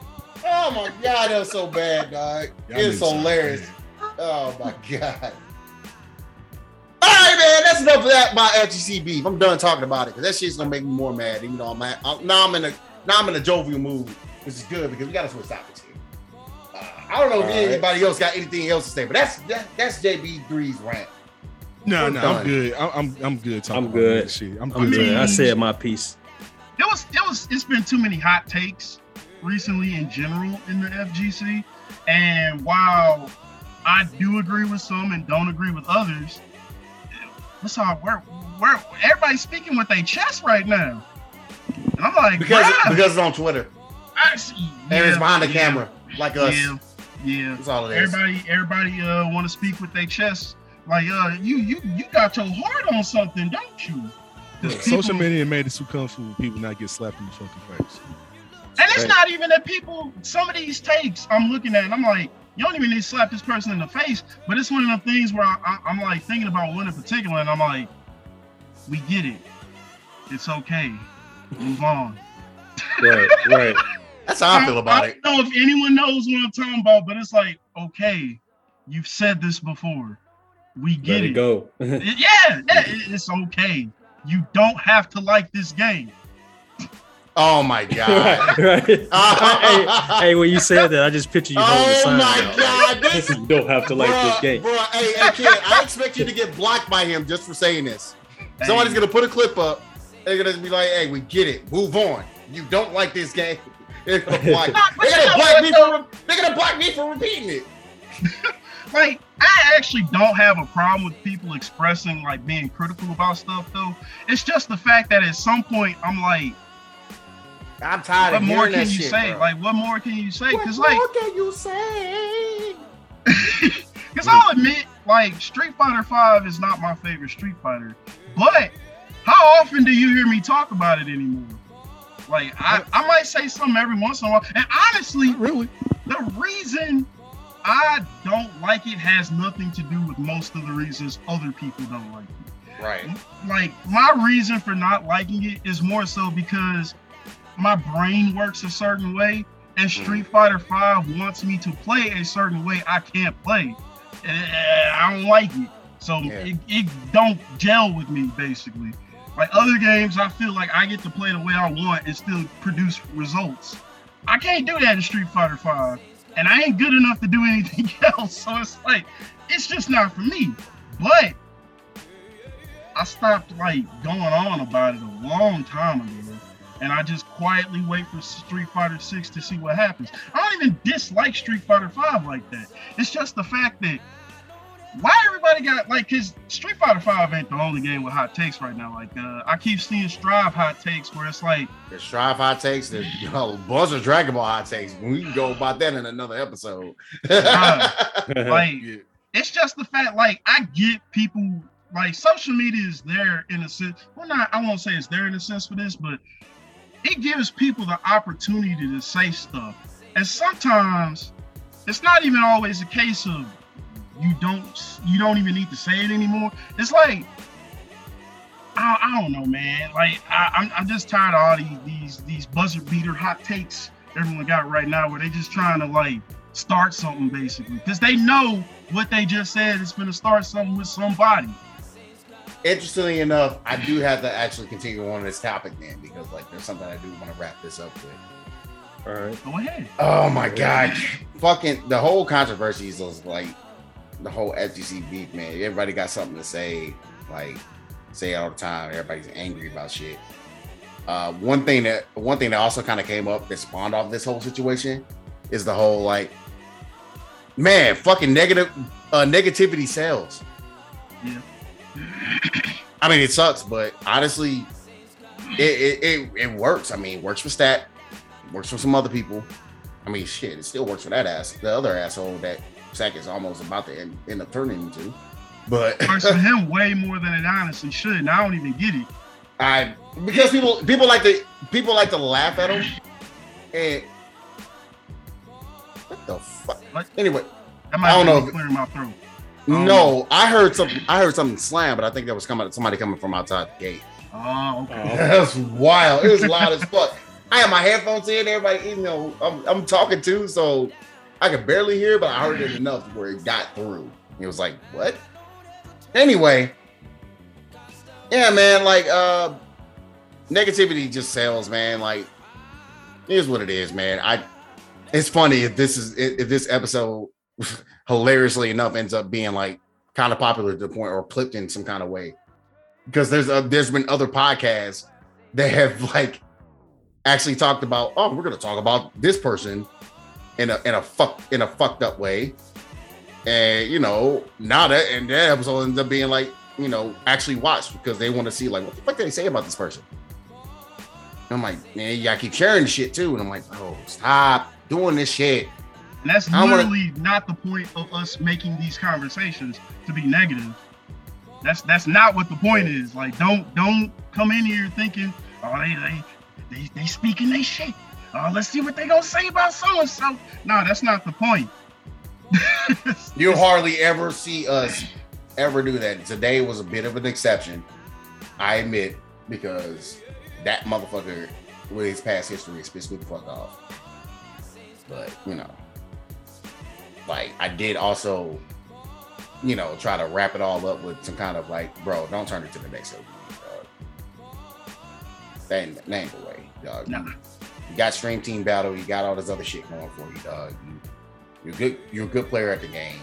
Oh my god, that was so bad, dog. Y'all It's hilarious. bad. Oh my god. All right, man. That's enough of that by FGC beef. I'm done talking about it because that shit's gonna make me more mad. Even though I'm, at, I'm now I'm in a now I'm in a jovial mood, which is good because we gotta switch topics here. Uh, I don't know if All right. anybody else got anything else to say, but that's that, that's JB3's rant. No, We're no, done. I'm good. I'm, I'm, I'm good. Talking I'm good. that Shit. I'm I'm good. good. I said my piece. It was, it was, it's been too many hot takes recently in general in the FGC. And while I do agree with some and don't agree with others, what's all where where everybody's speaking with their chest right now. And I'm like, Because bruh, because it's on Twitter I see- and it's behind the yeah, camera, like us. Yeah, yeah. That's all it is. Everybody, everybody uh want to speak with their chest. Like, uh, you you you got your heart on something, don't you? 'Cause Look, social media made it too comfortable for people not get slapped in the fucking face. And it's Right. not even that people, some of these takes I'm looking at, and I'm like, you don't even need to slap this person in the face. But it's one of them things where I, I, I'm like thinking about one in particular, and I'm like, we get it. It's okay. Move on. Right, right. That's how I feel about I it. I don't know if anyone knows what I'm talking about, but it's like, okay, you've said this before. We Let get it it. go. Yeah, yeah, it's okay. You don't have to like this game. Oh my god. right, right. hey, hey, when you said that, I just picture you holding oh the Oh my out. god. This you don't have to like this game. Bruh, hey, hey, kid, I expect you to get blocked by him just for saying this. Somebody's gonna put a clip up. They're gonna be like, "Hey, we get it. Move on. You don't like this game." They're gonna block, they're gonna block me though? for they're gonna block me for repeating it. like I actually don't have a problem with people expressing like being critical about stuff though. It's just the fact that at some point I'm like, I'm tired what more can you shit, say? bro. Like what more can you say? what Because more like, can you say? because I'll admit, like Street Fighter Five is not my favorite Street Fighter, but how often do you hear me talk about it anymore? Like I, I might say something every once in a while, and honestly, Really? the reason I don't like it has nothing to do with most of the reasons other people don't like it. Right. Like my reason for not liking it is more so because my brain works a certain way, and mm-hmm. Street Fighter Five wants me to play a certain way I can't play. And I don't like it, so Yeah. it, it don't gel with me basically. Like other games, I feel like I get to play the way I want and still produce results. I can't do that in Street Fighter Five, and I ain't good enough to do anything else. So it's like, it's just not for me. But I stopped like going on about it a long time ago, and I just quietly wait for Street Fighter Six to see what happens. I don't even dislike Street Fighter Five like that. It's just the fact that why everybody got like because Street Fighter Five ain't the only game with hot takes right now. Like uh, I keep seeing Strive hot takes where it's like. There's Strive hot takes. There's you know, a bunch of Dragon Ball hot takes. We can go about that in another episode. like Yeah. it's just the fact like i get people like social media is there in a sense well not i won't say it's there in a sense for this but it gives people the opportunity to say stuff and sometimes it's not even always a case of you don't you don't even need to say it anymore it's like I, I don't know, man. Like I, I'm, I'm just tired of all these these these buzzer beater hot takes everyone got right now, where they just trying to like start something basically because they know what they just said is going to start something with somebody. Interestingly enough, I do have to actually continue on this topic then because like there's something I do want to wrap this up with. All right. Go ahead. Oh my god, fucking the whole controversy is like the whole FGC beef, man. Everybody got something to say, like say it all the time. Everybody's angry about shit. Uh, one thing that one thing that also kind of came up that spawned off this whole situation is the whole like, man, fucking negative uh, negativity sells. Yeah. I mean, it sucks, but honestly, it it, it, it works. I mean, works for Stack, works for some other people. I mean, shit, it still works for that ass, the other asshole that Stack is almost about to end, end up turning into. But Works for him way more than it honestly should, and I don't even get it. I because people people like to people like to laugh at him, and what the fuck? Anyway, I don't know if- clearing my throat. Don't no, I heard something. I heard something slam, but I think that was coming somebody coming from outside the gate. Oh, okay. Oh. That's wild. It was loud as fuck. I had my headphones in. Everybody, you know, I'm, I'm talking to, so I could barely hear, but I heard it enough where it got through. It was like, what? Anyway, yeah, man. Like, uh, negativity just sells, man. Like, here's what it is, man. I. It's funny if this is if this episode, hilariously enough, ends up being like kind of popular to the point or clipped in some kind of way. Because there's a, there's been other podcasts that have like actually talked about oh we're gonna talk about this person in a in a fuck in a fucked up way. And you know now that and that episode ends up being like you know actually watched because they want to see like what the fuck did they say about this person. And I'm like man gotta keep sharing shit too. And I'm like oh stop doing this shit And that's I wanna- literally not the point of us making these conversations to be negative. That's that's not what the point is. Like, don't don't come in here thinking, oh, they they they, they speaking they shit. Oh, let's see what they gonna say about so and so. No, that's not the point. you hardly ever see us ever do that today was a bit of an exception I admit because that motherfucker with his past history has pissed me the fuck off. But you know, like I did also, you know, try to wrap it all up with some kind of like, bro, don't turn it to the next OG, dog. That ain't, that ain't the way, dog. You- Nah. You got stream team battle, you got all this other shit going for you, dog. You, you're good. You're a good player at the game.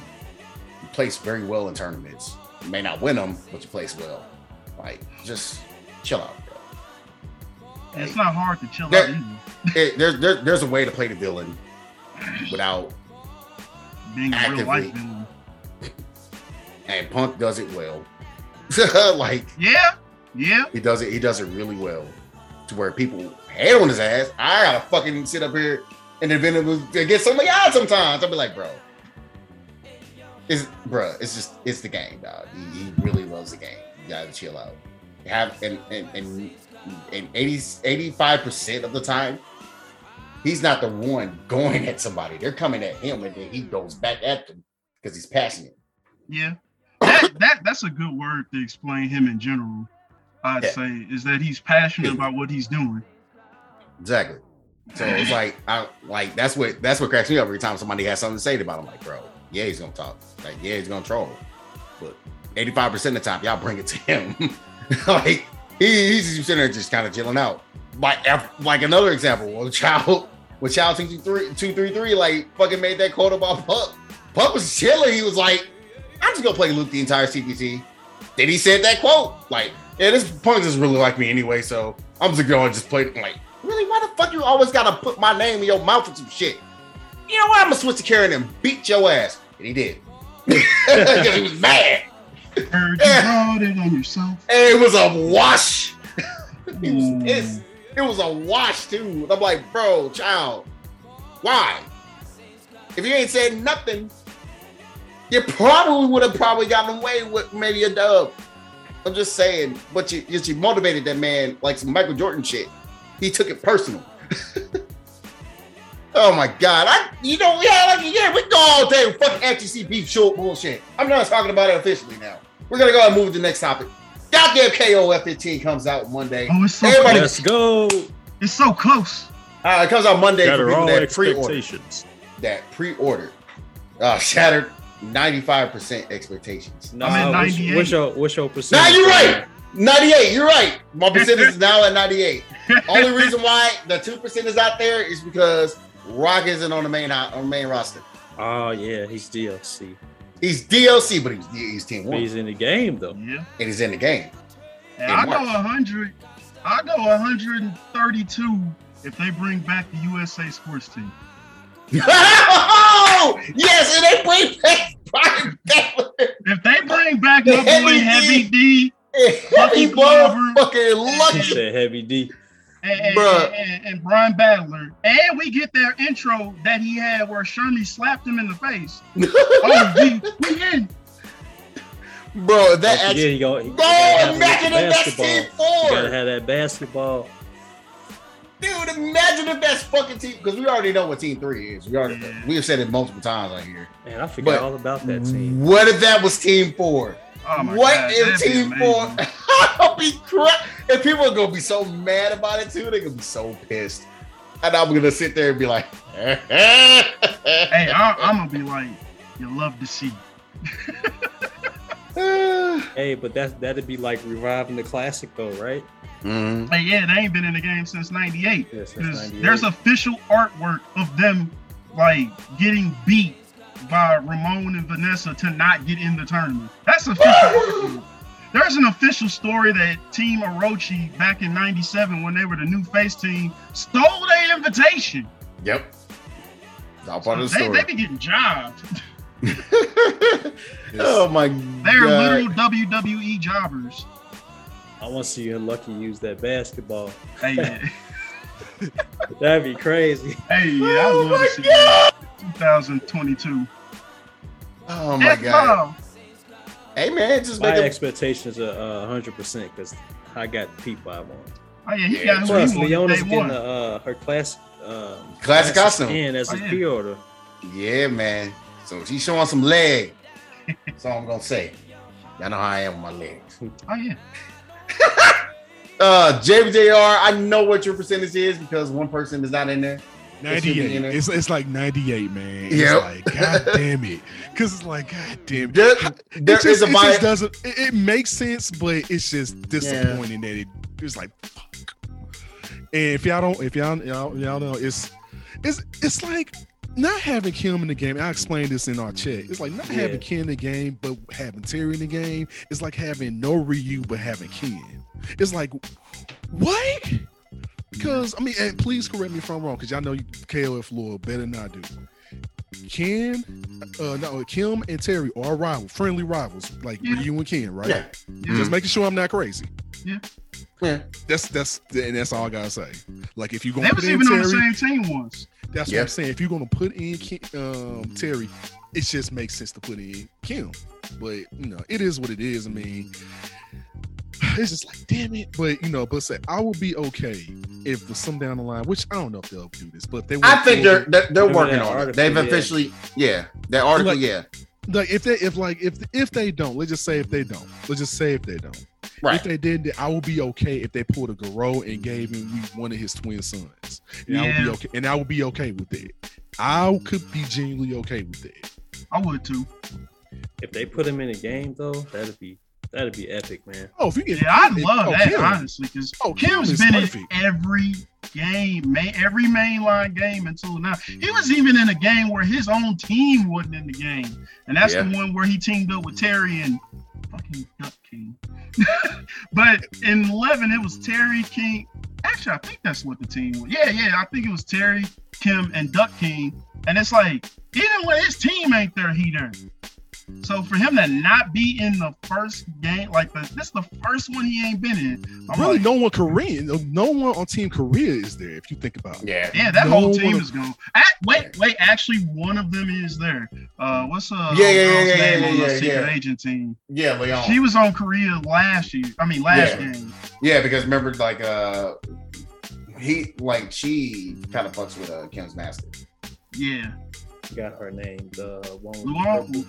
You place very well in tournaments. You may not win them, but you place well. Like, just chill out, bro. It's not hard to chill There- out either. It- there's there, there's a way to play the villain without Being a real life actively- villain. and Punk does it well. like Yeah, yeah. he does it, he does it really well. To where people hate on his ass. I gotta fucking sit up here and defend him against somebody else sometimes. I'll be like, bro. It's bro, it's just it's the game, dog. He, he really loves the game. You gotta chill out. Have and and and, and 80 85 percent of the time, he's not the one going at somebody. They're coming at him and then he goes back at them because he's passionate. Yeah. That, that that's a good word to explain him in general. I'd Yeah. say is that he's passionate hmm. about what he's doing. Exactly. So it's like I like that's what that's what cracks me up every time somebody has something to say about him. Like, bro, yeah, he's gonna talk. Like, yeah, he's gonna troll. But 85% of the time, y'all bring it to him. like he, he's just sitting there just kind of chilling out. Like like another example, when Child when Child 233 233 like fucking made that quote about Punk. Punk was chilling. He was like, I'm just gonna play Luke the entire CPT. Then he said that quote. Like, yeah, this punk is really like me anyway, so I'm just going to just play. Like, really? Why the fuck you always gotta put my name in your mouth with some shit? You know what? I'm gonna switch to Karin and beat your ass. And he did. Because he was mad. Heard you brought it on yourself. And it was a wash. He was pissed. It was a wash too. I'm like, bro, child, why? If you ain't said nothing, you probably would have probably gotten away with maybe a dub. I'm just saying, but you you, motivated that man like some Michael Jordan shit. He took it personal. oh my god! I you know yeah like yeah we go all day with fucking FGC beef short bullshit. I'm not talking about it officially now. We're gonna go ahead and move to the next topic. Goddamn KOF 15 comes out Monday. Oh, it's so Everybody- Let's go. it's so close. Uh, it comes out Monday for people all that pre-ordered. That pre-ordered. Uh, shattered 95% expectations. Nah, I'm at 98. what's your what's your percentage? Now you're right. 98. You're right. My percentage is now at 98. Only reason why the two percent is out there is because Rock isn't on the main on the main roster. Oh yeah, he's DLC. He's DLC, but he's he's team one, he's in the game though. Yeah. and he's in the game. And In I go 100. I go 132 if they bring back the USA sports team. oh yes, and they bring back Brian Battler. If they bring back The my boy Heavy Heavy D Heavy Fucking Glover. fucking lucky. He said heavy D. and, and, and, and Brian Battler, and we get their intro that he had where Shermie slapped him in the face. Oh, we, we in. Bro, that Don't forget actually. he go, Bro, gotta have imagine that if that's basketball. team You gotta have that basketball. Dude, imagine if that's fucking team because we already know what team three is. We already Yeah. we have said it multiple times on here. Man, I forgot But- all about that team. What if that was team four? Oh my what God, if Team Four? amazing. I'll be cra- and people are gonna be so mad about it too. They're gonna be so pissed, and I'm gonna sit there and be like, Hey, I, I'm gonna be like, you love to see. Hey, but that's that'd be like reviving the classic though, right? Mhm. Hey, yeah, they ain't been in the game since '98. Yeah, since 98. there's official artwork of them like getting beat by Ramon and Vanessa to not get in the tournament. That's official. artwork. There's an official story that Team Orochi back in '97, when they were the new face team, stole their invitation. Yep, it's all part of the they, story. they be getting jobbed. oh my They're god! literal WWE jobbers. I want to see you and Lucky use that basketball. Hey, yeah. That'd be crazy. hey, yeah, I Oh love my to see that. 2022. Oh my F god! Hey man, just My make expectations are uh, 100% because I got the people I want. Oh yeah, he Yeah, got who Plus, he Leona's getting one. uh, uh, her class, um, Classic costume. in as a Oh, yeah. pre-order. Yeah, man. So she's showing some leg. That's all I'm gonna say. Y'all know how I am with my legs. Oh yeah. Uh, JBJR, I know what your percentage is because one person is not in there. It should be in 98. It's, it's like 98, man. It's Yep. like, God damn it. Because it's like, God damn it. There, It just, is a it bias. just doesn't, it, it makes sense, but it's just disappointing that it, it's like, fuck. And if y'all don't, if y'all, y'all, y'all know, it's, it's, it's like not having Kim in the game. I explained this in our chat. It's like not Yeah. having Kim in the game, but having Terry in the game. It's like having no Ryu, but having Ken. It's like, what? Because I mean, and please correct me if I'm wrong, because y'all know you- KOF lore better than I do. Ken, uh, no, Kim and Terry are rivals, friendly rivals, like Yeah. you and Ken, right? Yeah. Yeah. Just making sure I'm not crazy. Yeah. Yeah. That's that's and that's all I gotta say. Like if you're gonna put was in even on Terry, the same team once. that's Yeah. what I'm saying. If you're gonna put in Kim, um, Terry, it just makes sense to put in Kim. But you know, it is what it is. I mean, it's just like damn it. But you know, but say I will be okay if the some down the line, which I don't know if they'll do this, but if they I think they're they're, they're Remember working that on it. article, They've yeah. officially, yeah, that article, Like- yeah, like if they if like if if they don't, let's just say if they don't, let's just say if they don't. right. If they did, I would be okay if they pulled a Garou and gave him one of his twin sons. And I would be Yeah. okay, and I would be okay with that. I could be genuinely okay with that. I would too. If they put him in a game though, that'd be that'd be epic, man. Oh, if you get, Yeah, I'd if- love oh, that Kim. honestly, because Oh, Kim Kim's is been perfect. in every game, main, every mainline game until now. He mm-hmm. was even in a game where his own team wasn't in the game, and that's Yeah. the one where he teamed up with Terry and fucking Duck King. but in eleven, it was Terry King. Actually, I think that's what the team was. Yeah, yeah, I think it was Terry, Kim, and Duck King. And it's like even when his team ain't there, he there. So for him to not be in the first game, like the, this is the first one he ain't been in. I'm really, like, no one Korean, no one on Team Korea is there. If you think about it, yeah, yeah, that no whole team one- is gone. Wait, wait, actually, one of them is there. Uh, what's uh, Yeah, yeah, old yeah, yeah, name yeah, on the yeah, secret yeah. agent team? yeah, Leon. She was on Korea last year. I mean, last Yeah. game. yeah, because remember, like, uh, he like she kind of fucks with uh Kim's master. Yeah, Got her name, the one. with Luong. the-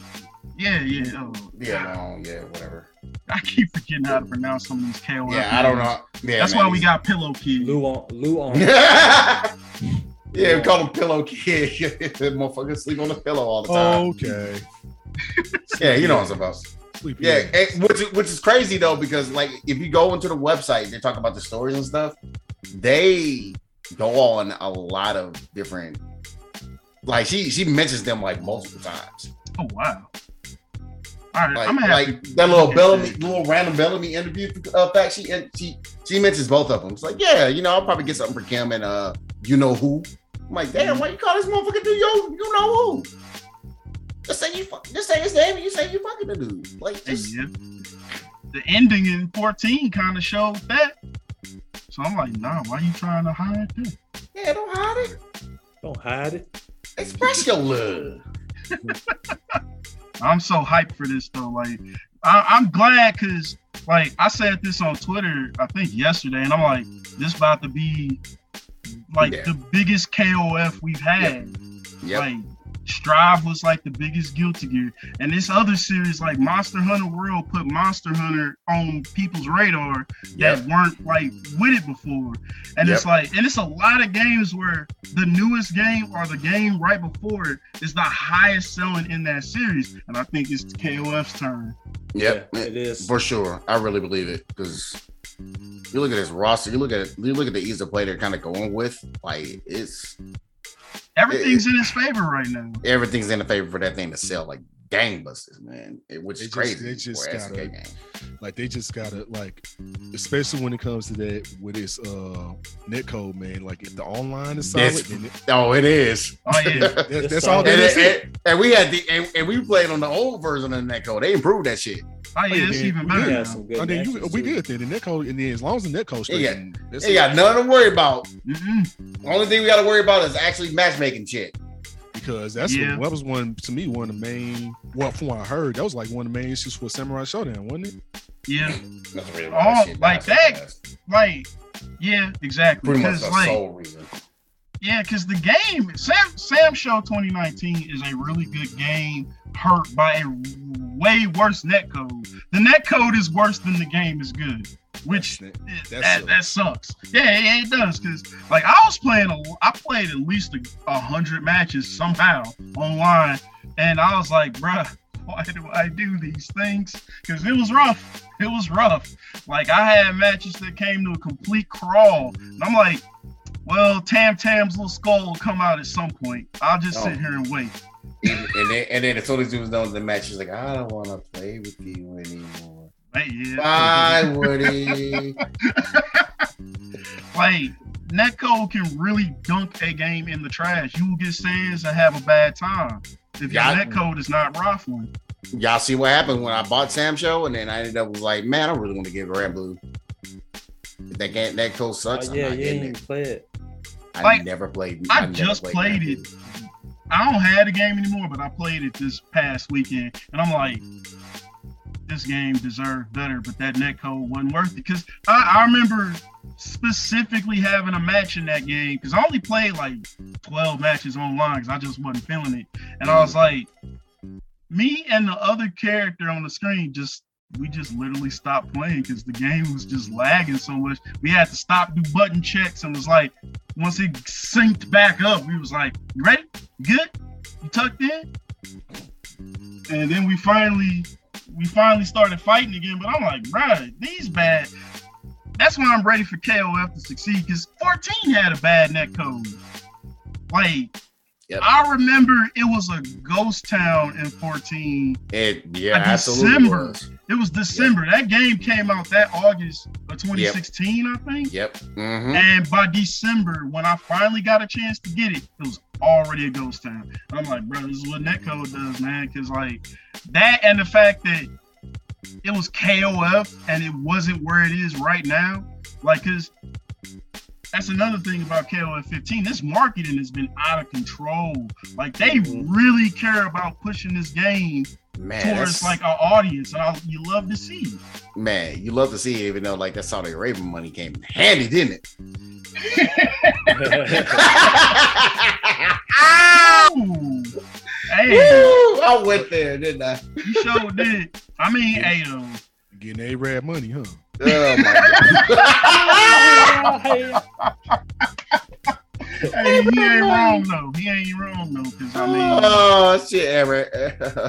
yeah, yeah. Oh, Yeah, no, yeah, whatever. I keep forgetting how to pronounce some of these KOF. Yeah, I don't know. Yeah, That's man, why we got Pillow Kid. Luong. Luong. yeah, we call him pillow kid. Motherfucker sleep on the pillow all the time. okay, yeah, you know what I'm about. Sleepy Yeah, and which which is crazy though because like if you go into the website, they talk about the stories and stuff. They go on a lot of different. Like she she mentions them like multiple times. Oh wow. All right, Like I'm gonna have like to. that little Okay. Bellamy, little random Bellamy interview uh, fact. She and she she mentions both of them. It's like yeah, you know I'll probably get something for Kim and uh you know who. I'm like damn, why you call this motherfucker do yo you know who? Just say you fuck, just say his name and you say you fucking the dude. Like just Yeah. The ending in 14 kind of showed that. So I'm like, nah, why you trying to hide that? yeah, don't hide it. Don't hide it. Express your love. I'm so hyped for this though. Like, I, I'm glad because, like, I said this on Twitter, I think yesterday, and I'm like, this about to be like Yeah. the biggest KOF we've had. Yep. Like, Strive was like the biggest Guilty Gear, and this other series, like Monster Hunter World, put Monster Hunter on people's radar Yep. that weren't like with it before. And it's like, and it's a lot of games where the newest game or the game right before it is the highest selling in that series. And I think it's KOF's turn. Yep. Yeah, it is. For sure. I really believe it. Because you look at this roster, you look at you look at the ease of play they're kind of going with, like it's Everything's in his favor right now. everything's in the favor for that thing to sell like gangbusters, man. It, which They is just- crazy. they just for gotta- SNK like they just gotta like, especially when it comes to that with this uh netcode, man. Like if the online is solid, That's- then it, Oh, it is. Oh yeah. that, It's that's all solid. that and, is. and, and we had the and, and we played on the old version of the Netcode. They improved that shit. Oh yeah, it's even we better. We got some good I mean, you, we too. good then. The netcode, and then as long as the netcode straight, Yeah. They got nothing to worry about. Mm-mm. The only thing we got to worry about is actually matchmaking shit. because that's Yeah. what, that was one to me one of the main. Well, from what I heard, that was like one of the main issues for Samurai Shodown, wasn't it? Yeah, really Oh, like that? That's like yeah, exactly. pretty much Because the like sole reason. Yeah, because the game, Sam SamSho 2019 is a really good game, hurt by a way worse netcode. The netcode is worse than the game is good, which That's- eh, that that that, that sucks. Yeah, yeah, it does. Because like I was playing, a, I played at least a, a hundred matches somehow online, and I was like, bruh, why do I do these things? Because it was rough. It was rough. Like I had matches that came to a complete crawl, and I'm like. Well, Tam Tam's little skull will come out at some point. I'll just Oh. sit here and wait. And then and then as soon as he was done with the match, he's like, I don't want to play with you anymore. Hey, yeah. Bye, Woody. Like netcode can really dunk a game in the trash. You will get stands and have a bad time if your Yeah. netcode is not raffling. Y'all see what happened when I bought SamSho, and then I ended up was like, man, I really want to get Red Blue. That game, that code Oh, sucks. Uh, I'm yeah, not you getting ain't it. play it. I Like, never played. I never just Red played Blue. it. I don't have the game anymore, but I played it this past weekend, and I'm like, this game deserved better, but that net code wasn't worth it. Because I, I remember specifically having a match in that game because I only played like 12 matches online because I just wasn't feeling it. And I was like, me and the other character on the screen just we just literally stopped playing because the game was just lagging so much. We had to stop, do button checks, and was like, once it synced back up, we was like, "You ready? You good? You tucked in?" And then we finally, we finally started fighting again. But I'm like, bruh, these bad. That's why I'm ready for KOF to succeed because 14 had a bad net code. Like, Yep. I remember it was a ghost town in 14 It yeah, A absolutely. December. was. It was December. That game came out that August of 2016, I think. Yep. Mm-hmm. And by December, when I finally got a chance to get it, it was already a ghost town. I'm like, bro, this is what netcode does, man. Cause like that and the fact that it was KOF and it wasn't where it is right now. Like, cause that's another thing about KOF 15. This marketing has been out of control. Like they Mhm. really care about pushing this game Man, towards that's, like our audience, and I, you love to see it. man, you love to see it, even though like that Saudi Arabian money came handy, didn't it? Ooh. Hey, Woo! I went there, didn't I? you sure did. I mean, hey, though. Getting a rad money, huh? Oh my Hey, he ain't wrong though. He ain't wrong though, because I mean, oh shit, Aaron.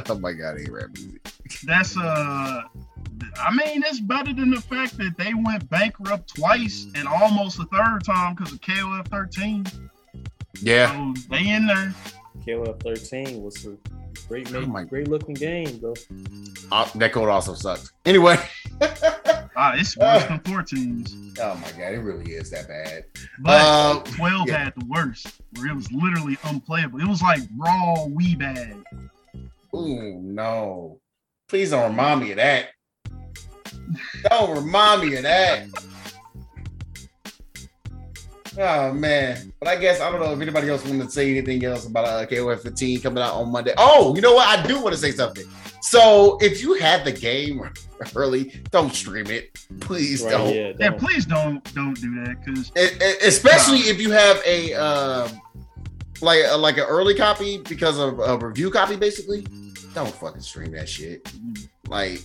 Oh my god, Aaron. that's uh, I mean, it's better than the fact that they went bankrupt twice and almost a third time because of KOF 13. Yeah. So they in there. KOF 13 was a great, Oh my- great looking game, though. Uh, that code also sucks. Anyway. Ah, it's worse than 14s. Oh my god, it really is that bad. But Uh, 12 yeah. had the worst, where it was literally unplayable. It was like raw wee bag. Ooh, no. Please don't remind me of that. Don't remind me of that. Oh man. But I guess I don't know if anybody else wanted to say anything else about uh, KOF 15 coming out on Monday. Oh, you know what? I do want to say something. So if you had the game early, don't stream it. Please Right, don't. yeah, Yeah, don't. please don't don't do that because especially if you have a uh, like a, like an early copy because of a review copy basically don't fucking stream that shit like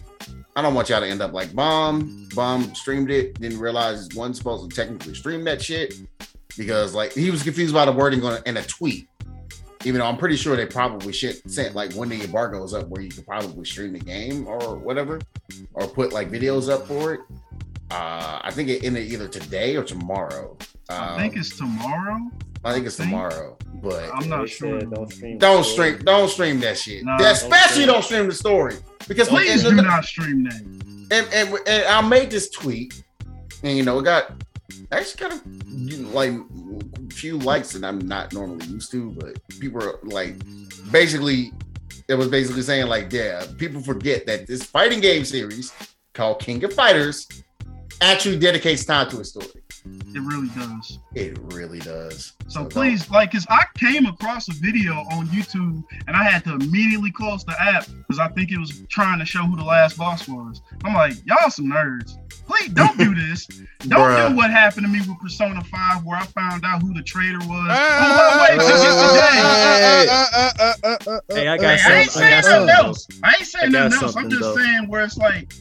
i don't want y'all to end up like bomb bomb streamed it didn't realize wasn't supposed to technically stream that shit because like he was confused by the wording on in a tweet even though i'm pretty sure they probably should sent like when the embargo is up where you could probably stream the game or whatever or put like videos up for it uh i think it ended either today or tomorrow I um, think it's tomorrow. I think it's think- tomorrow, but I'm not sure. Don't stream. don't stream, don't stream that shit. No, Especially don't don't stream the story because Please do and, not stream that. and, and, and I made this tweet, and you know it got actually kind of like few likes that I'm not normally used to, but people are like basically it was basically saying like yeah, people forget that this fighting game series called King of Fighters actually dedicates time to a story. It really does. It really does. So don't- please, like, cause I came across a video on YouTube and I had to immediately close the app because I think it was trying to show who the last boss was. I'm like, y'all some nerds. Please don't do this. Don't Bruh. do what happened to me with Persona 5 where I found out who the traitor was. Ah, on my way to get the game. Hey, I Like, got I some. ain't saying got nothing something. else. I ain't saying I nothing else. I'm just though. saying where it's like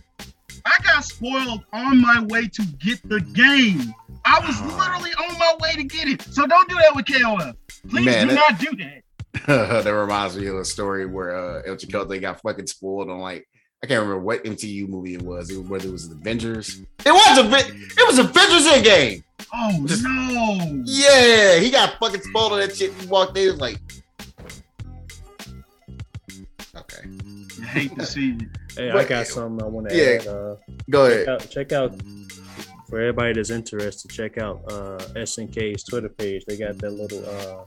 I got spoiled on my way to get the game. I was literally on my way to get it. So don't do that with KOF. Please Man, do that- not do that. that reminds me of a story where uh El Chicote got fucking spoiled on like I can't remember what MCU movie it was. It, whether it was Avengers. It was a it was Avengers in game. Oh Just- no. Yeah, he got fucking spoiled on that shit. He walked in, he was like, okay, I hate to see you. Hey, I got something I want to Yeah. add. Uh, go check ahead. out, check out for everybody that's interested, check out uh, SNK's Twitter page. They got that little uh,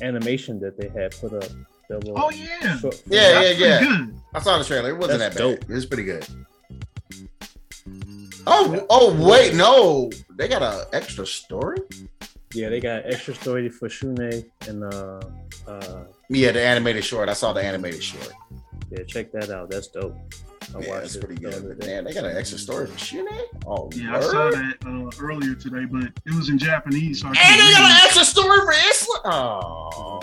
animation that they had put up. That Oh yeah. short- Yeah, That's yeah, yeah. I saw the trailer. It wasn't That's that bad. dope. It was pretty good. Oh, oh wait, no. They got an extra story? Yeah, they got extra story for Shun'ei and uh, uh, Yeah, the animated short. I saw the animated short. Yeah, check that out. That's dope. I Yeah, watched that's it pretty good. other But man, they got an extra story for Shun'ei? Oh, Yeah, I saw that uh, earlier today, but it was in Japanese, so I And they got an extra story for Isla.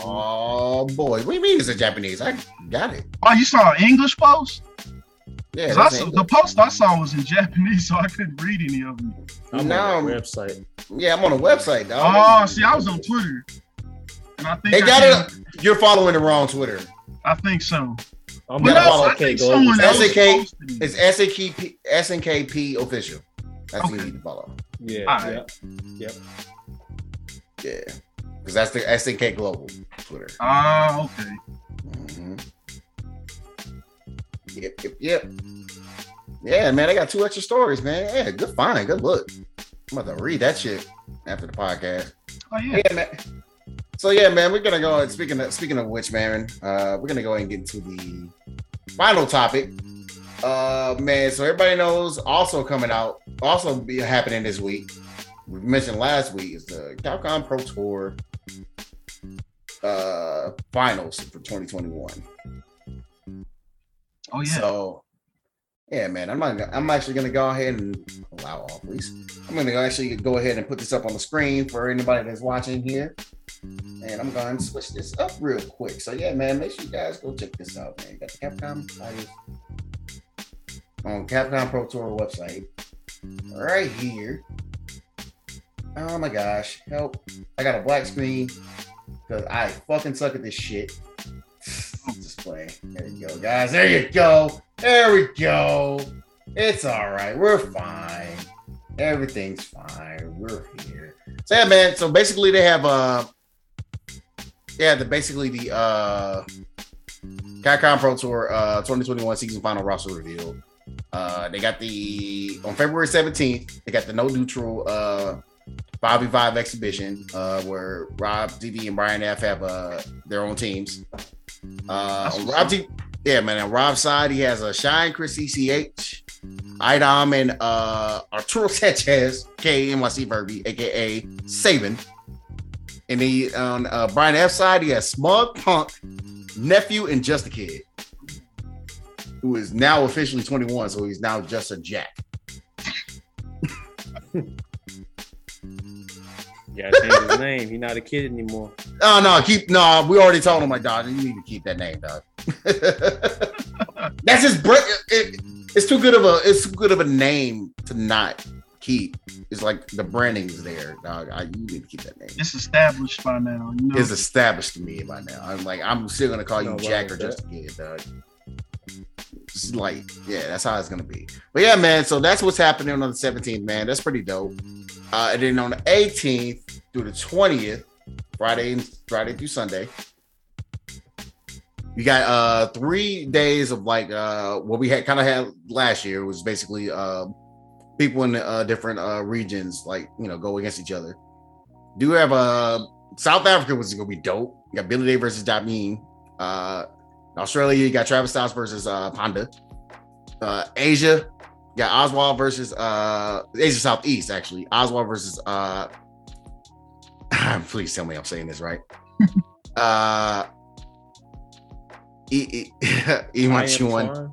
Oh boy, what do you mean it's in Japanese? I got it. Oh, you saw an English post? Yeah, 'Cause I saw, the post I saw was in Japanese, so I couldn't read any of them. I'm No. on the website. yeah, I'm on the website, dog. Oh, see, I was on Twitter, and I think They I got it. You're following the wrong Twitter. I think so. I'm You But gotta follow- I okay, think go someone over. SNK posted. It's SNKP, SNKP official. That's who you need to follow. Yeah, Alright. yeah, yep. Yeah, because that's the SNK Global Twitter. Ah, okay. Mhm. Yep, yep, yep. Yeah, man, I got two extra stories, man. Yeah, good find, good look. I'm about to read that shit after the podcast. Oh yeah. Yeah, man. So yeah, man, we're gonna go. and Speaking of speaking of which, man, uh, we're gonna go and get into the final topic. Uh, man, so everybody knows also coming out, also be happening this week. We mentioned last week is the Capcom Pro Tour uh finals for 2021. Oh yeah. So, yeah, man, I'm not. I'm actually gonna go ahead and allow all, please. I'm gonna actually go ahead and put this up on the screen for anybody that's watching here, and I'm going to switch this up real quick. So, yeah, man, make sure you guys go check this out, man. You got the Capcom titles on Capcom Pro Tour website right here. Oh my gosh, help! I got a black screen because I fucking suck at this shit. Just Display. There you go, guys. There you go. There we go. It's all right. We're fine. Everything's fine. We're here. So yeah, man. So basically, they have uh, yeah, the basically the uh, Capcom Pro Tour uh 2021 season final roster revealed. Uh, they got the on February 17th. They got the no neutral uh 5v5 exhibition uh where Rob, DV, and Brian F have uh their own teams. Uh, on Rob. T- yeah, man. On Rob's side, he has a Shine, Chris CCH, Idom, and uh, Arturo Sanchez, K NYC Verby, aka Saban. And he on uh, Brian F side, he has Smug Punk, nephew, and Just a Kid, who is now officially 21, so he's now just a Jack. Yeah, change his name. He's not a kid anymore. Oh no, keep no. We already told him like, dog, you need to keep that name, dog. That's his break. It, it's too good of a it's too good of a name to not keep. It's like the branding is there, dog. I, you need to keep that name. It's established by now. You know. It's established to me by now. I'm like, I'm still gonna call you Jack or with just a kid, dog. It's like, yeah, that's how it's gonna be. But yeah, man. So that's what's happening on the 17th, man. That's pretty dope. Uh, and then on the 18th through the 20th, Friday and Friday through Sunday, you got uh three days of like uh what we had kind of had last year was basically uh people in uh different uh regions like you know go against each other. Do have uh South Africa was gonna be dope. You got Billy Day versus Damien. Uh Australia, you got Travis Styles versus uh Panda. Uh Asia, you got Oswald versus uh Asia Southeast actually. Oswald versus uh please tell me I'm saying this right. uh E- E- Iman Chuan.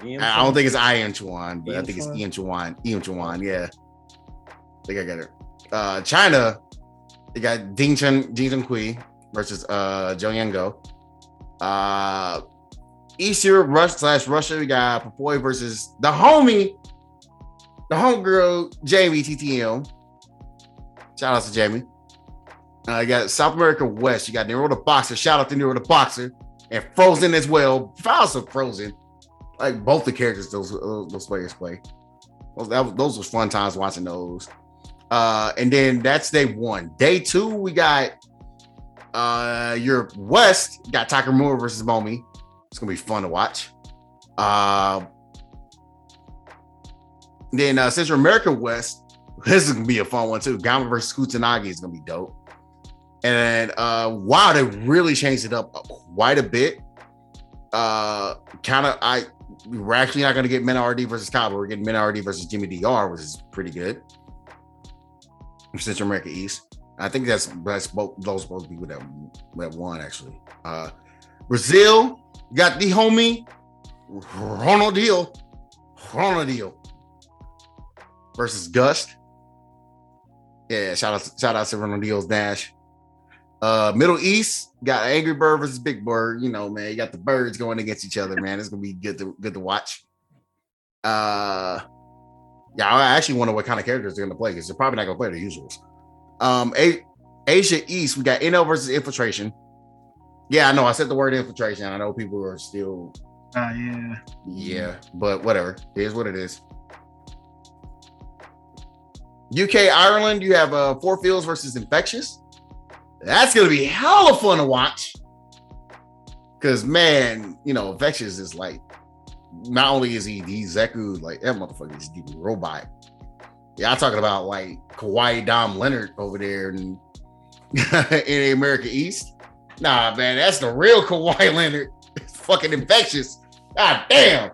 Chuan? Ian I don't think it's Ian Chuan, but I Ian think it's Ian Chuan. Ian Chuan, yeah. I think I got it. Uh China, they got Ding Chun Ding Chun Kui versus uh Zhou Yango. Uh East Europe Rush slash Russia, we got Papoy versus the homie, the homegirl Jamie TTM. Shout out to Jamie. Uh, you got South America West. You got Nero the Boxer. Shout out to Nero the Boxer. And Frozen as well. Files of Frozen like both the characters those those, players play. Those, that those was fun times watching those. Uh, and then that's day one. Day two, we got uh Europe West. Got Takamura versus Momi. It's gonna be fun to watch. Uh, then uh, Central America West, This is gonna be a fun one too. Gama versus Kusanagi is gonna be dope. And uh wow, they really changed it up quite a bit. Uh kind of I we're actually not gonna get MenaRD versus Kaba. We're getting MenaRD versus Jimmy DR, which is pretty good. Central America East. I think that's that's both those to be with that, that one actually. Uh Brazil got the homie Ronaldinho. Ronaldinho versus Gust. Yeah, shout out shout out to Ronaldinho's Dash. Uh Middle East got Angry Bird versus Big Bird. You know, man, you got the birds going against each other, man. It's gonna be good to good to watch. Uh yeah, I actually wonder what kind of characters they're gonna play because they're probably not gonna play the usuals. Um A- Asia East, we got NL versus Infiltration. Yeah, I know I said the word infiltration. I know people are still Uh, yeah. yeah, but whatever. It is what it is. UK Ireland, you have uh four fields versus Infexious. That's gonna be hella fun to watch. Cause man, you know, Infexious is like not only is he he's Zeku, like that motherfucker is deep robot. Yeah, I'm talking about like Kawhi Dom Leonard over there in, in the America East. Nah, man, that's the real Kawhi Leonard. It's fucking Infexious. God damn. Have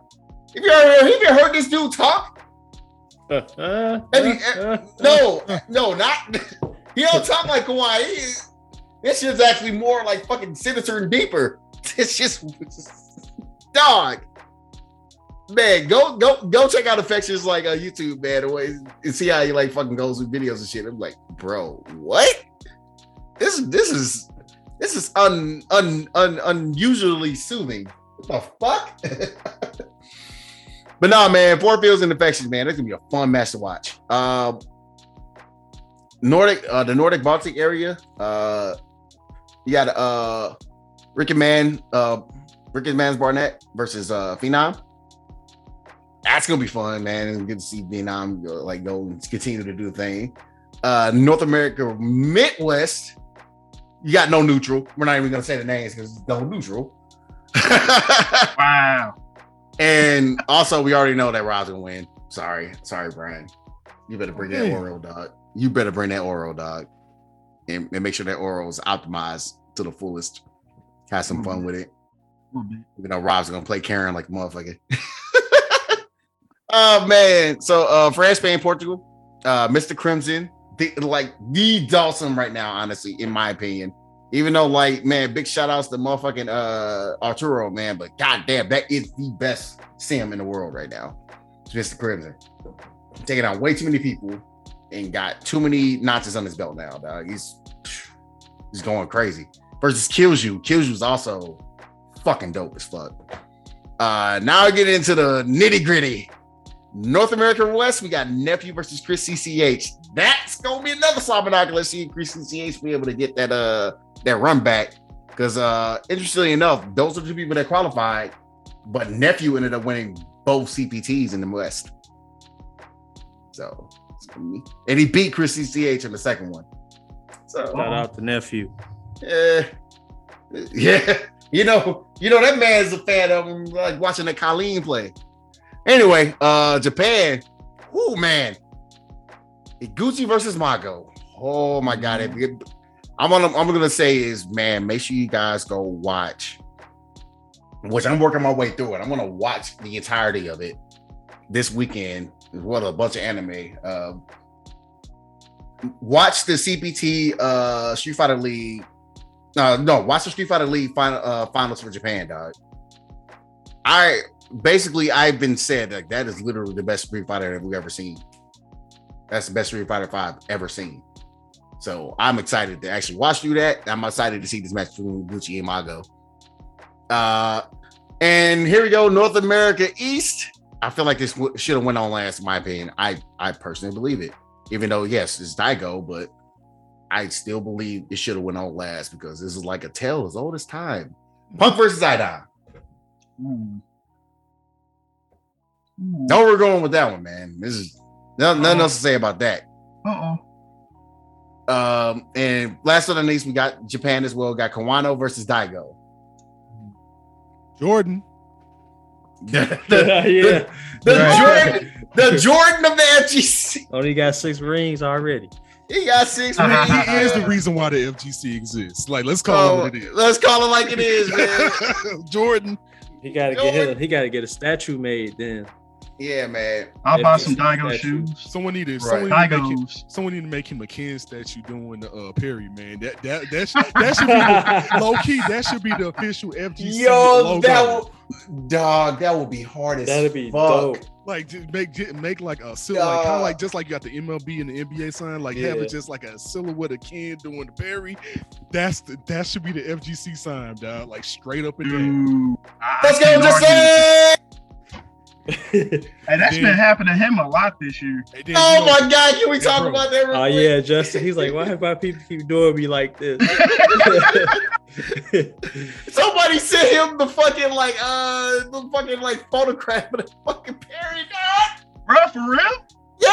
you ever, you ever heard this dude talk? Have you- No, no, not. He don't talk like Kawhi. This shit's actually more like fucking sinister and deeper. It's just dog. Man, go go go check out Infexious like uh, YouTube, man, and see how he like fucking goes with videos and shit. I'm like, bro, what? This this is this is un, un, un unusually soothing. What the fuck? but nah, man, Four Fields and Infexious, man, it's gonna be a fun match to watch. Um, Nordic, uh, the Nordic Baltic area, uh, you got uh, Ricky Man, uh, Ricky Man's Barnett versus uh, Phenom. That's gonna be fun, man. It's good to see Phenom uh, like go and continue to do the thing. Uh, North America Midwest, you got no neutral. We're not even gonna say the names because it's no neutral. Wow. and also, we already know that Rob's gonna win. Sorry, sorry, Brian. You better bring that. Oro dog. You better bring that Oro dog, and, and make sure that Oro is optimized to the fullest. Have some fun with it. You know, Rob's gonna play Karin like motherfucker. oh man. So uh France, Spain, Portugal, uh Mr. Crimson, the, like the Dawson right now, honestly, in my opinion. Even though, like, man, big shout outs to motherfucking uh Arturo, man, but goddamn, that is the best sim in the world right now. It's Mr. Crimson. Taking out way too many people and got too many notches on his belt now, dog. He's he's going crazy. Versus Kilzyou. Kills You's also fucking dope as fuck. Uh now I get into the nitty gritty. North American West, we got nephew versus Chris CCH. That's gonna be another binocular. Let's see Chris CCH be able to get that uh that run back. Because uh interestingly enough, those are the two people that qualified, but nephew ended up winning both CPTs in the West. So and he beat Chris CCH in the second one. So Shout out to nephew. yeah, yeah. You know, you know that man's a fan of him, like watching the Colleen play. Anyway, uh, Japan. Oh man, Gucci versus Mago. Oh my god, it- I'm gonna I'm gonna say is man, make sure you guys go watch. Which I'm working my way through it. I'm gonna watch the entirety of it this weekend. What a bunch of anime. Uh, watch the CPT uh Street Fighter League uh, no, watch the Street Fighter League final, uh, finals for Japan, dog. I basically I've been said like that is literally the best Street Fighter that we've ever seen. That's the best Street Fighter Five ever seen. So I'm excited to actually watch through that. I'm excited to see this match between Gucci and Mago. Uh, and here we go, North America East. I feel like this w- should have went on last, in my opinion. I I personally believe it, even though yes, it's Daigo, but I still believe it should have went on last because this is like a tale as old as time. Punk versus Idom. Ooh. Ooh. No, we're going with that one, man. This is no, nothing else to say about that. Uh-oh. Um, and last but not least, we got Japan as well. We got Kawano versus Daigo. Jordan. The, yeah. the Right. Jordan, the Jordan of the FGC. Only oh, got six rings already. He got six rings. He is the reason why the FGC exists. Like, let's call Oh, it what it is. let's call it like it is, man. Jordan. He gotta get his, he gotta get a statue made then. Yeah, man. I'll buy some If- Daigo statue. shoes. Someone need to, Right. someone, need to make him, Daigos. someone need to make him a Ken statue doing the uh, parry, man. That that that, sh- that should be the, low key. That should be the official FGC Yo, logo. that will, dog, that will be hard as That'd be fuck. dope. like just make just make like a silhouette, like, kind of like just like you got the MLB and the NBA sign, like have Yeah. it just like a silhouette of Ken doing the parry. That's the that should be the FGC sign, dog. Like straight up and down. Let's I go, can't just say. Hey, that's Yeah. been happening to him a lot this year. And then, Oh you know, my god, can we talk bro. about that? Oh quick? yeah, Justin. He's like, why why people keep doing me like this? Somebody sent him the fucking like uh the fucking like photograph of the fucking parry dog. Bro, for real? Yeah.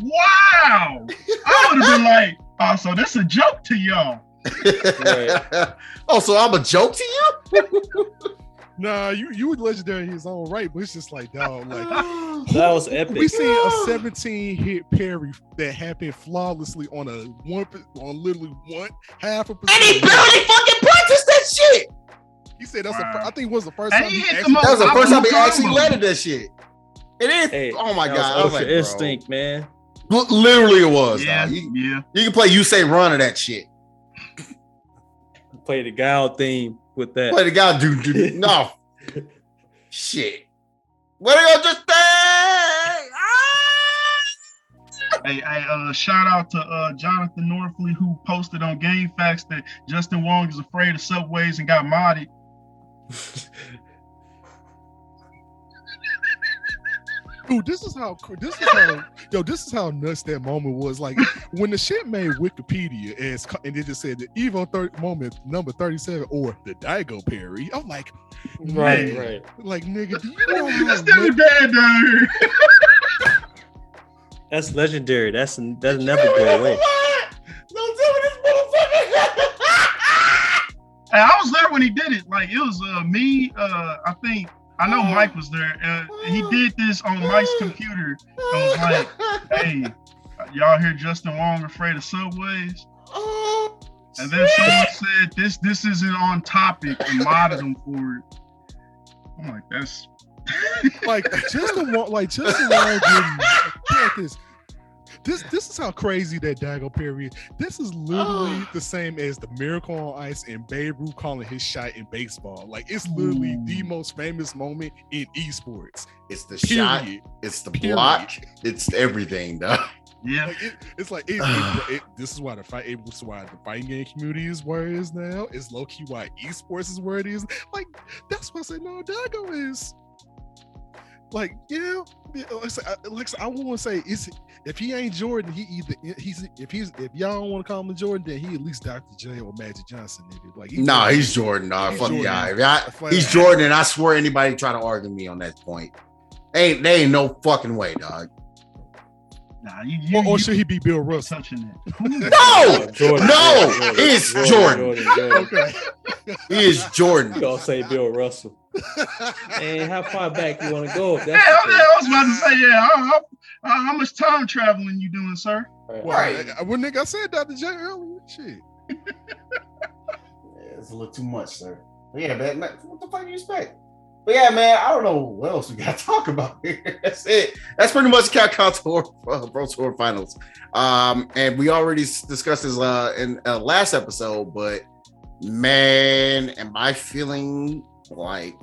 Wow. I would have been like, oh, so that's a joke to y'all. oh, so I'm a joke to you? Nah, you you were legendary in his own right, but it's just like dog, like that was epic. we seen a 17 hit parry that happened flawlessly on a one on literally one half a and he percent. barely fucking practiced that shit. He said that's the Wow. fir- I think it was the first And time he he actually most- That was the first time he Combo. actually landed that shit. It is. Hey, oh my god! I was was like, Ultra bro. instinct, man. L- Literally, it was. Yeah, dog. You, yeah. you can play you say run of that shit. Play the Gal theme with that. Play the guy do do no shit. What are you just say? Ah! Hey, hey, uh, shout out to uh, Jonathan Northley who posted on GameFAQs that Justin Wong is afraid of subways and got modded. Dude, this is how this is how yo, this is how nuts that moment was. Like when the shit made Wikipedia as and it just said the Evo 30 moment number 37 or the Daigo parry. I'm like, Right, man, right. Like nigga, do you know how This nigga much- dead down here. That's legendary. That's that's never go away. Don't tell me this motherfucker. Hey, I was there when he did it. Like it was uh, me. Uh, I think I know Mike was there. Uh, he did this on Mike's computer. I was like, hey, y'all hear Justin Wong afraid of subways? And then someone said this this isn't on topic and modded him for it. I'm like, that's like just the one like just the one getting check this. This this is how crazy that Daigo parry is. This is literally ah. the same as the Miracle on Ice and Babe Ruth calling his shot in baseball. Like it's literally Ooh. the most famous moment in esports. It's the shot. It's the Period. block. It's everything, though. yeah. Like it, it's like it, it- it- this is why the fight. It was why the fighting game community is where it is now. It's low key why esports is where it is. Like that's why I say no. Daigo is like yeah. like uh, I, say, I, like I said, I want to say is if he ain't Jordan, he either he's if he's if y'all don't want to call him Jordan, then he at least Dr. J or Magic Johnson. Nigga. Like he- Nah, he's Jordan, dog. He's Fuck Jordan. yeah. I- he's. Jordan, and I swear anybody try to argue me on that point. Ain't they ain't no fucking way, dog. Nah, you, you, Or, or you should he be Bill Russell? touching it. No, Jordan, no, Jordan, it's Jordan, Jordan. Jordan, Jordan. Okay. he is Jordan. You gonna say Bill Russell? And how far back you want to go? If Yeah, that's I, the I was about to say, yeah. How, how, how- how much time traveling you doing, sir? case. Well, Right. I- When nigga I said Dr. J earlier, shit. Yeah, it's a little too much, sir. But yeah, man, man, what the fuck do you expect? But yeah, man, I don't know what else we got to talk about here. That's it. That's pretty much Capcom Tour uh, Pro Tour Finals. Um, and we already discussed this uh, in uh, last episode, but man, am I feeling like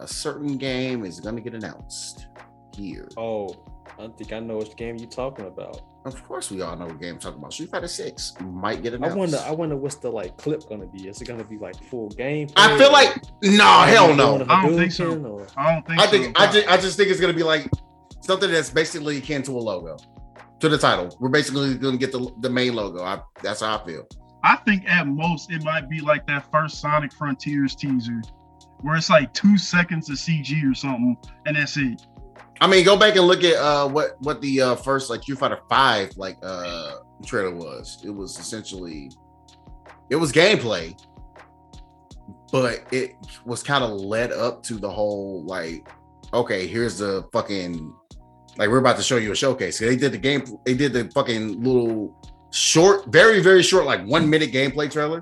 a certain game is going to get announced here? Oh, I think I know which game you're talking about. Of course, we all know what game I'm talking about. Street Fighter Six might get I wonder. I wonder what's the like clip gonna be. Is it gonna be like full game? I feel like no, hell no. I don't think so. I don't think I so. think I just I just think it's gonna be like something that's basically akin to a logo, to the title. We're basically gonna get the the main logo. I, that's how I feel. I think at most it might be like that first Sonic Frontiers teaser, where it's like two seconds of CG or something, and that's it. I mean, go back and look at uh what what the uh first like Street Fighter Five like uh trailer was. It was essentially it was gameplay, but it was kind of led up to the whole like, okay, here's the fucking Like we're about to show you a showcase. They did the game. They did the fucking little short, very very short, like one minute gameplay trailer,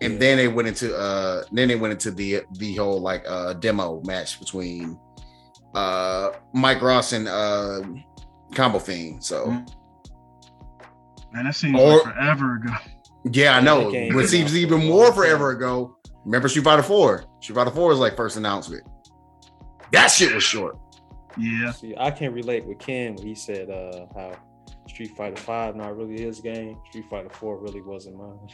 and Yeah. then they went into uh then they went into the the whole like uh demo match between uh Mike Ross and uh Combo Fiend. So Mm. Man, that seems Or- like forever ago. yeah, I know. That game What seems even more forever ago. Remember Street Fighter Four? Street Fighter Four is like first announcement. That shit was short. Yeah. See, I can't relate with Ken when he said uh, how Street Fighter Five not really his game. Street Fighter Four really wasn't mine.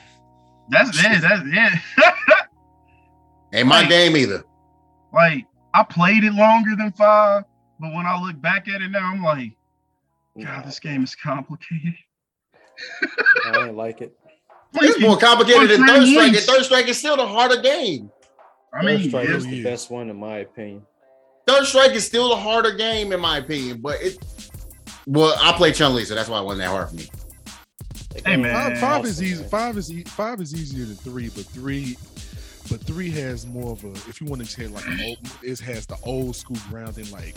That's it. that's yeah. Ain't my Like- game either. like I played it longer than five, but when I look back at it now, I'm like, God, this game is complicated. I ain't like it. It's more complicated than Third Strike, and. Third Strike is still the harder game. I mean, Third Strike yeah, is the yeah. best one in my opinion. Third Strike is still the harder game in my opinion, but it. Well, I play Chun Li, so that's why it wasn't that hard for me. Hey, man. Five, five is easy. Five is e- five is easier than three, but three, but three has more of a. If you want to say like, an old, it has the old school grounding like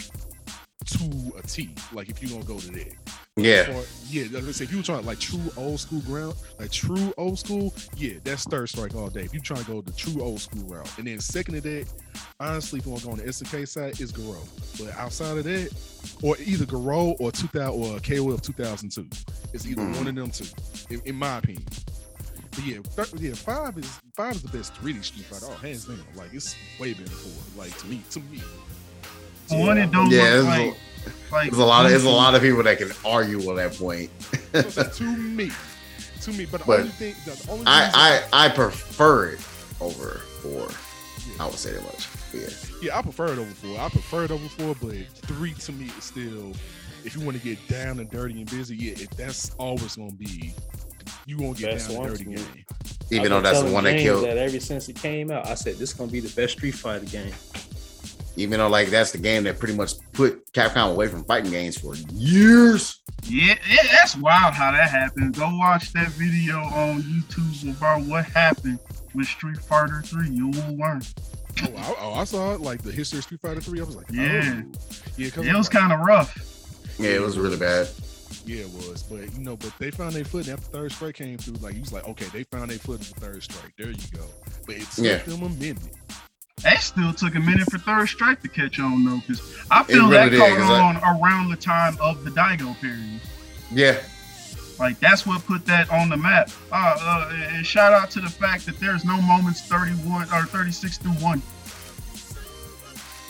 to a T. Like if you gonna go to that. Yeah, Or, yeah. Let's say if you were trying like true old school ground, like true old school, yeah, that's third strike all day. If you trying to go the true old school route, and then second to that, honestly, if you want to go on the SNK side, it's Garou. But outside of that, or either Garou or 2000 or KO of 2002, it's either Hmm. one of them two, in, in my opinion. But yeah, thir- yeah, five is five is the best 3D Street Fighter. Oh, hands down, like it's way better for like to me, to me. one it don't Yeah, look it's a- like, like there's a lot of there's a lot of people that can argue on that point. So to me, to me. But the But only thing, the only I I I prefer it over four. I would say that much. Yeah, Yeah, I prefer it over four. I prefer it over four, but three to me is still. If you want to get down and dirty and busy, yeah, it, that's always gonna be. You gonna get Best down and one dirty to me. game. even though that's the one that James killed. That ever since it came out, I said this is gonna be the best Street Fighter game. Even though like that's the game that pretty much put Capcom away from fighting games for years. yeah, yeah, that's wild how that happened. Go watch that video on YouTube about what happened with Street Fighter 3. You will learn. Oh, I, oh, I saw it like the history of Street Fighter Three. I was like, Yeah. oh. yeah, It was kind of rough. Yeah, it was really bad. Yeah, it was, but you know, but they found their foot and after third strike came through. Like he was like, okay, they found their foot in the third strike. There you go. But it took Yeah. them a minute. That still took a minute for Third Strike to catch on though, because I feel really that did, caught 'cause I- on around the time of the Daigo period. Yeah, Like that's what put that on the map. Uh, uh, and shout out to the fact that there's no moments 31 or 36 through one.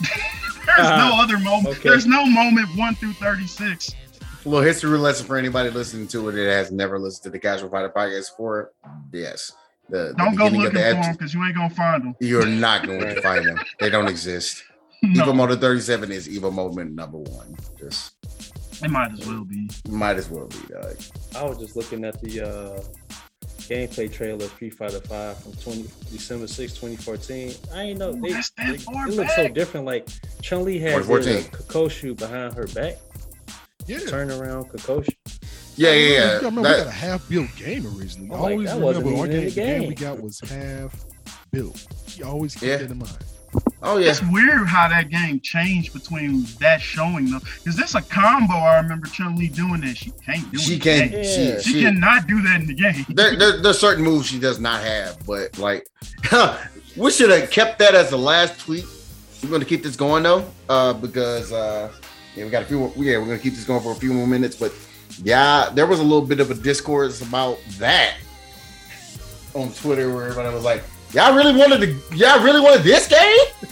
there's no Ah, other moment. okay. There's no moment one through 36. A little history lesson for anybody listening to it that has never listened to the Casual Fighter podcast before. Yes, the, the Don't go looking of for the them because you ain't gonna find them. You're not going to find them. They don't exist. No, Evo Motor 37 is Evo Moment number one. Just it might as well be. might as well be. Dog. I was just looking at the uh, gameplay trailer of Street Fighter Five from 20 December 6, 2014. I ain't know Ooh, they, that's that they- far it looks so different. Like Chun Li has a 2014. Kikosho behind her back, Yeah. turn around Kikosho. Yeah, yeah, You yeah. remember we That- got a half built game originally. I'm like, always that wasn't remember our even in game, the the game we got was half built. You always keep Yeah. that in mind. oh yeah. It's weird how that game changed between that showing though, because there's a combo I remember Chun Li doing that she can't do. She can. Yeah. She, She she, cannot do that in the game. there, there, there's certain moves she does not have, but like we should have kept that as the last tweet. We're gonna keep this going though, uh, because uh, yeah, we got a few. More, yeah, we're gonna keep this going for a few more minutes. But yeah, there was a little bit of a discourse about that on Twitter where everybody was like, "Y'all really wanted to? Y'all really wanted this game?"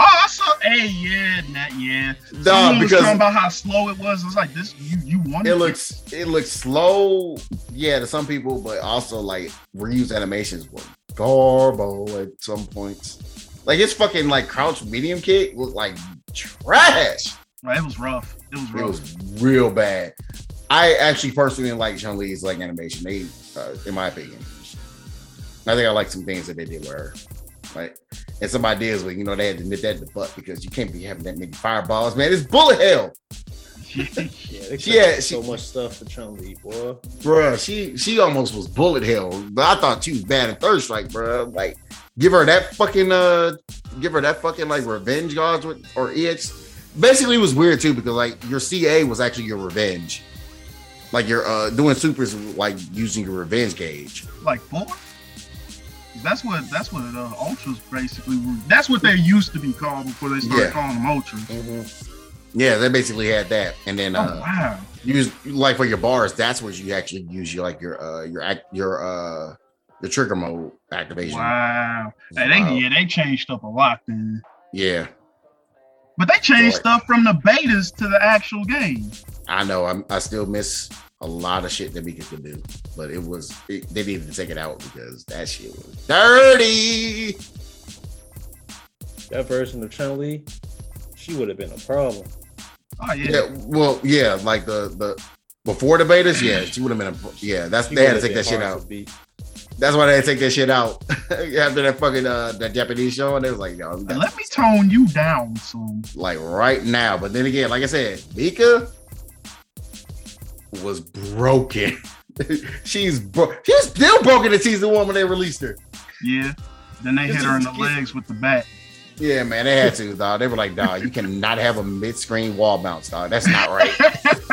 Oh, I saw. Hey, yeah, not yeah. Nah, Someone was because talking about how slow it was. I was like, this, you, you wanted it looks it looks slow, yeah, to some people, but also like reused animations were garbo at some points. Like it's fucking like crouch medium kick was like trash. Right, it was rough. It was It was real bad. I actually personally didn't like Chun Li's like animation. They, uh, in my opinion, I think I like some things that they did where, like, and some ideas where you know they had to nip that in the butt because you can't be having that many fireballs, man. It's bullet hell. Yeah, She had- so she- much stuff for Chun Li, boy. Bruh, she she almost was bullet hell, but I thought she was bad at third strike, bruh. Like, give her that fucking uh, give her that fucking like revenge gods with or ex basically it was weird too because like your CA was actually your revenge. Like you're uh doing supers like using your revenge gauge. Like four. That's what that's what uh, ultras basically were. That's what they used to be called before they started Yeah. calling them ultras. Yeah, they basically had that, and then Oh uh, wow! use like for your bars. That's where you actually use your like your uh your act your uh your trigger mode activation. Wow. Hey, they Wow. yeah they changed up a lot then. Yeah, But they changed Right. stuff from the betas to the actual game. I know. I'm, I still miss a lot of shit that Mika could do, but it was it, they needed to take it out because that shit was dirty. That version of Chun Li, she would have been a problem. Oh yeah. Yeah, well, yeah, like the the before the betas, yeah, she would have been a yeah. That's She they had to take that shit hard out. That's why they take that shit out after that fucking uh that Japanese show, and they was like, yo, Let me tone you down some. like right now. But then again, like I said, Mika was broken. she's bro- she's still broken in season one when they released her. Yeah. Then they hit her in the legs with the bat. Yeah, man, they had to, dog. They were like, dog, you cannot have a mid-screen wall bounce, dog. That's not right.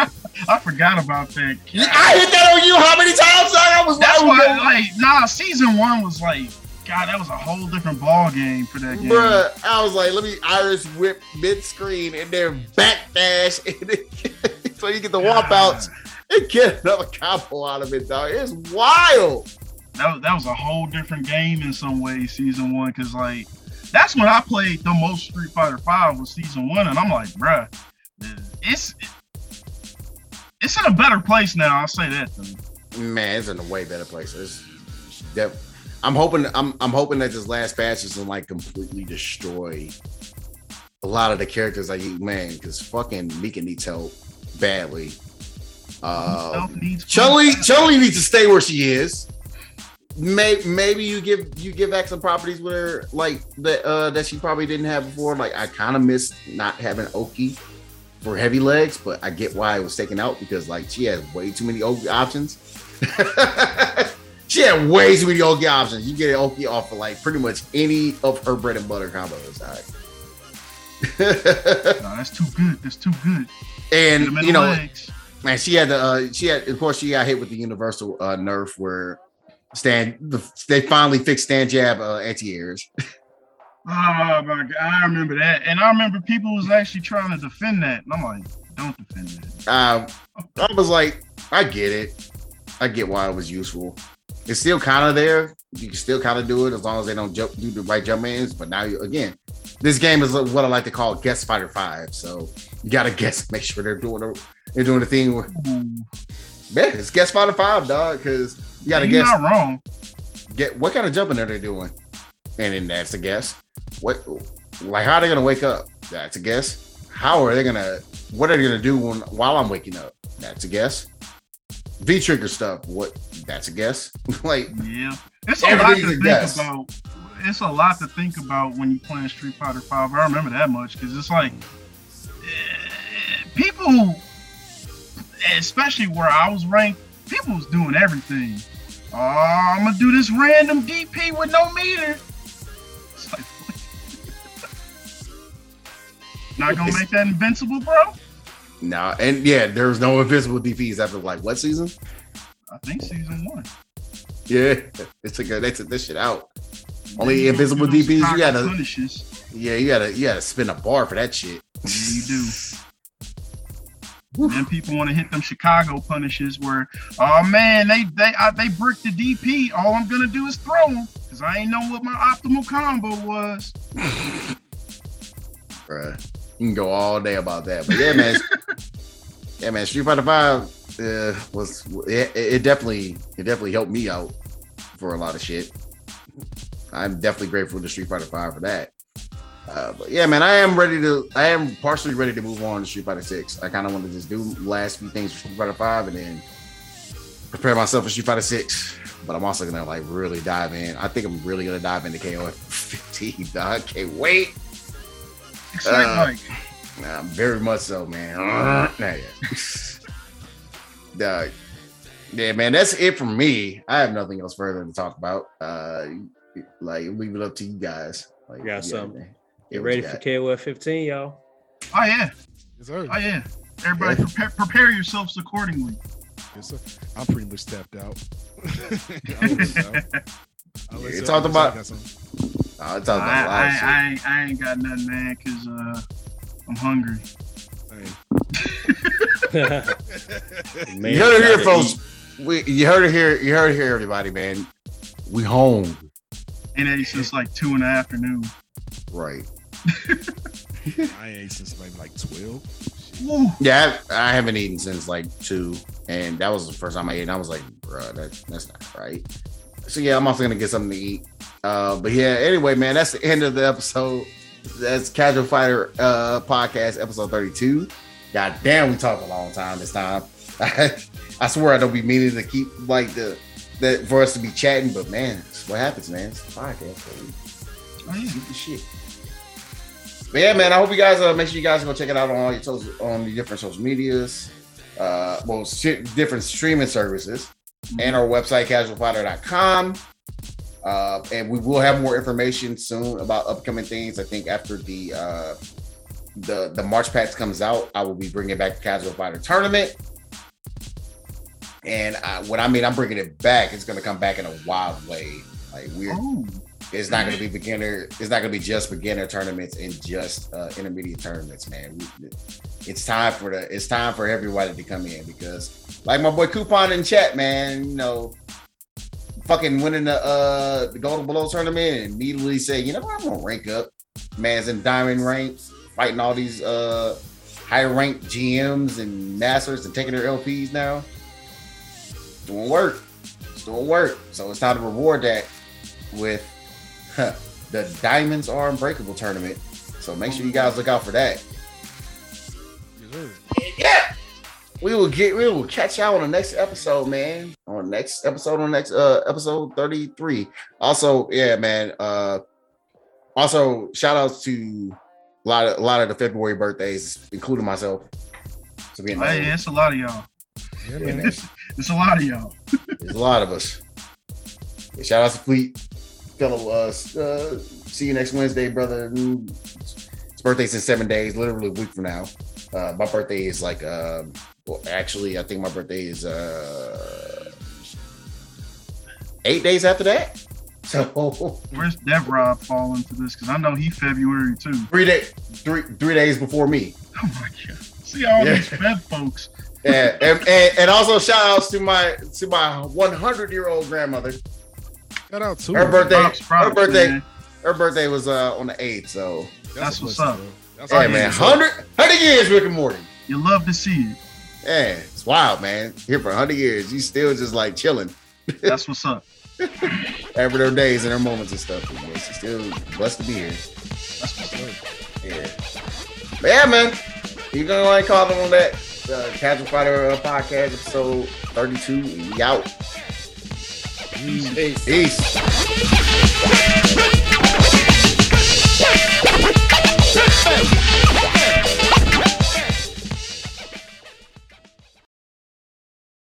I forgot about that. I hit that on you how many times. I was That's like, why, like, nah, season one was like, God, that was a whole different ball game for that game. Bruh, I was like, let me Irish whip mid-screen and then backdash, and then, so you get the wall bounce and get another combo out of it, dog. It's wild. That, was- that was a whole different game in some ways, season one, because like that's when I played the most Street Fighter Five was season one, and I'm like, bruh, it's it's in a better place now. I'll say that. Though. Man, it's in a way better place. It's I'm hoping I'm I'm hoping that this last patch doesn't like completely destroy a lot of the characters like man, because fucking Mika needs help badly. Uh, Self needs Chun-Li, Chun-Li needs to stay where she is. Maybe maybe you give you give back some properties with her like that uh that she probably didn't have before. Like I kind of miss not having Oki for heavy legs, but I get why it was taken out because like she has way too many Oki options. she had way too many Oki options. You get an Oki off of like pretty much any of her bread and butter combos. all right? No, that's too good. That's too good. and Get 'em in you know, legs. Man, she had the uh, she had of course she got hit with the universal uh, nerf where Stan the, they finally fixed Stan Jab uh, anti airs. Oh my god, I remember that, and I remember people was actually trying to defend that, and I'm like, don't defend that. Uh, I was like, I get it, I get why it was useful. It's still kind of there. You can still kind of do it as long as they don't jump, do the right jump ins. But now you again, this game is what I like to call guest fighter five. So you gotta guess, make sure they're doing the, they're doing the thing. Where, Ooh, yeah, it's guest fighter five, dog. Because you gotta you're guess. not wrong. get what kind of jumping are they doing? And then that's a guess. What like how are they gonna wake up? That's a guess. How are they gonna what are they gonna do when while I'm waking up? That's a guess. V trigger stuff, what that's a guess. like Yeah, it's a lot to think guess. about. It's a lot to think about when you're playing Street Fighter Five. I remember that much because it's like eh, people, especially where I was ranked, people was doing everything. Oh, I'm gonna do this random DP with no meter. Not gonna make that invincible, bro. nah, and yeah, there's no invisible DPs after like what season? I think season one. Yeah, they took they took this shit out. Only invisible DPs, you gotta- punishes. Yeah, you gotta you gotta spin a bar for that shit. Yeah, you do. Then people want to hit them Chicago punishes where, oh man, they they I, they bricked the DP. All I'm gonna do is throw them because I ain't know what my optimal combo was. Bruh. You can go all day about that. But yeah, man. yeah, man. Street Fighter Five uh, was it, it definitely it definitely helped me out for a lot of shit. I'm definitely grateful to Street Fighter Five for that. Uh, but yeah, man, I am ready to. I am partially ready to move on to Street Fighter Six. I kind of want to just do last few things for Street Fighter Five and then prepare myself for Street Fighter Six. But I'm also gonna like really dive in. I think I'm really gonna dive into KOF 15. Dog, can't wait. Excited Uh, like Nah, very much so, man. Nah, yeah. Dog. Yeah, man, that's it for me. I have nothing else further to talk about. Uh like leave it up to you guys. Like Got yeah, some. Get ready for got? KOF 15, y'all. Oh yeah, Yes, sir. oh yeah. Everybody prepare, prepare yourselves accordingly. Yes, sir. I'm pretty much stepped out. I'm just out. Unless You y'all- talked y'all about- got something. I I, about a lot of. I, I, ain't- I ain't got nothing, man, cause uh, I'm hungry. Man, you heard it here, folks. We, you heard it here. You heard it here, everybody, man. We home. And it's just like two in the afternoon. Right. I ain't since maybe like 12. Woo. Yeah, I, I haven't eaten since like two, and that was the first time I ate. And I was like, bro, that, that's not right. So yeah, I'm also gonna get something to eat. Uh, but yeah, anyway, man, that's the end of the episode. That's Casual Fighter uh, podcast, episode 32. God damn, we talked a long time this time. I, swear I don't be meaning to keep like the that for us to be chatting, but man, what happens, man. It's a podcast. baby. Oh, yeah. Shoot the shit. But yeah, man, I hope you guys uh, make sure you guys go check it out on all your social, on the different social medias, uh, well, shit, different streaming services, and our website casualfighter.com. Uh, and we will have more information soon about upcoming things. I think after the uh, the the March Packs comes out, I will be bringing back the Casual Fighter tournament. And uh, what I mean, I'm bringing it back. It's going to come back in a wild way. Like we're Oh, it's not going to be beginner. It's not going to be just beginner tournaments and just uh, intermediate tournaments, man. We, it's time for the. It's time for everybody to come in because, like my boy Coupon in chat, man, you know, fucking winning the uh the Golden Below tournament and immediately say, you know, what, I'm gonna rank up. Man's in diamond ranks, fighting all these uh high ranked GMs and masters and taking their LPs now. Doing work. It's doing work. So it's time to reward that with huh, the Diamonds Are Unbreakable tournament. So make sure you guys look out for that. Yeah. We will get we will catch y'all on the next episode, man. On the next episode, on the next uh episode 33. Also, yeah, man. Uh also shout outs to a lot of a lot of the February birthdays, including myself. To be in hey, the it's a lot of y'all. Yeah, Yeah, man. man. It's a lot of y'all. There's a lot of us. Yeah, shout out to Fleet, fellow. us. uh, see you next Wednesday, brother. It's His birthday's in seven days, literally a week from now. Uh, my birthday is like, um, well, actually, I think my birthday is uh, eight days after that. So Where's Dev Rob fall into this? Because I know he February too. three day, three three days before me. Oh my god. See all Yeah. these Feb folks. Yeah, and, and, and also shout outs to my to my 100 year old grandmother. Shout out to Her him. birthday, Props, props, her birthday, man. her birthday was uh on the 8th. So That's a what's up. bro. That's Hey a man, blessing. 100, 100 years, Rick and Morty. You love to see it. Yeah, it's wild, man. Here for 100 years, you still just like chilling. That's what's up. Having their days and their moments and stuff. But yeah, she's still blessed to be here. That's what's up. Yeah. But yeah, man. You gonna go ahead call them on that uh, Casual Fighter uh, podcast episode 32. and We out. Peace. Peace. Hey.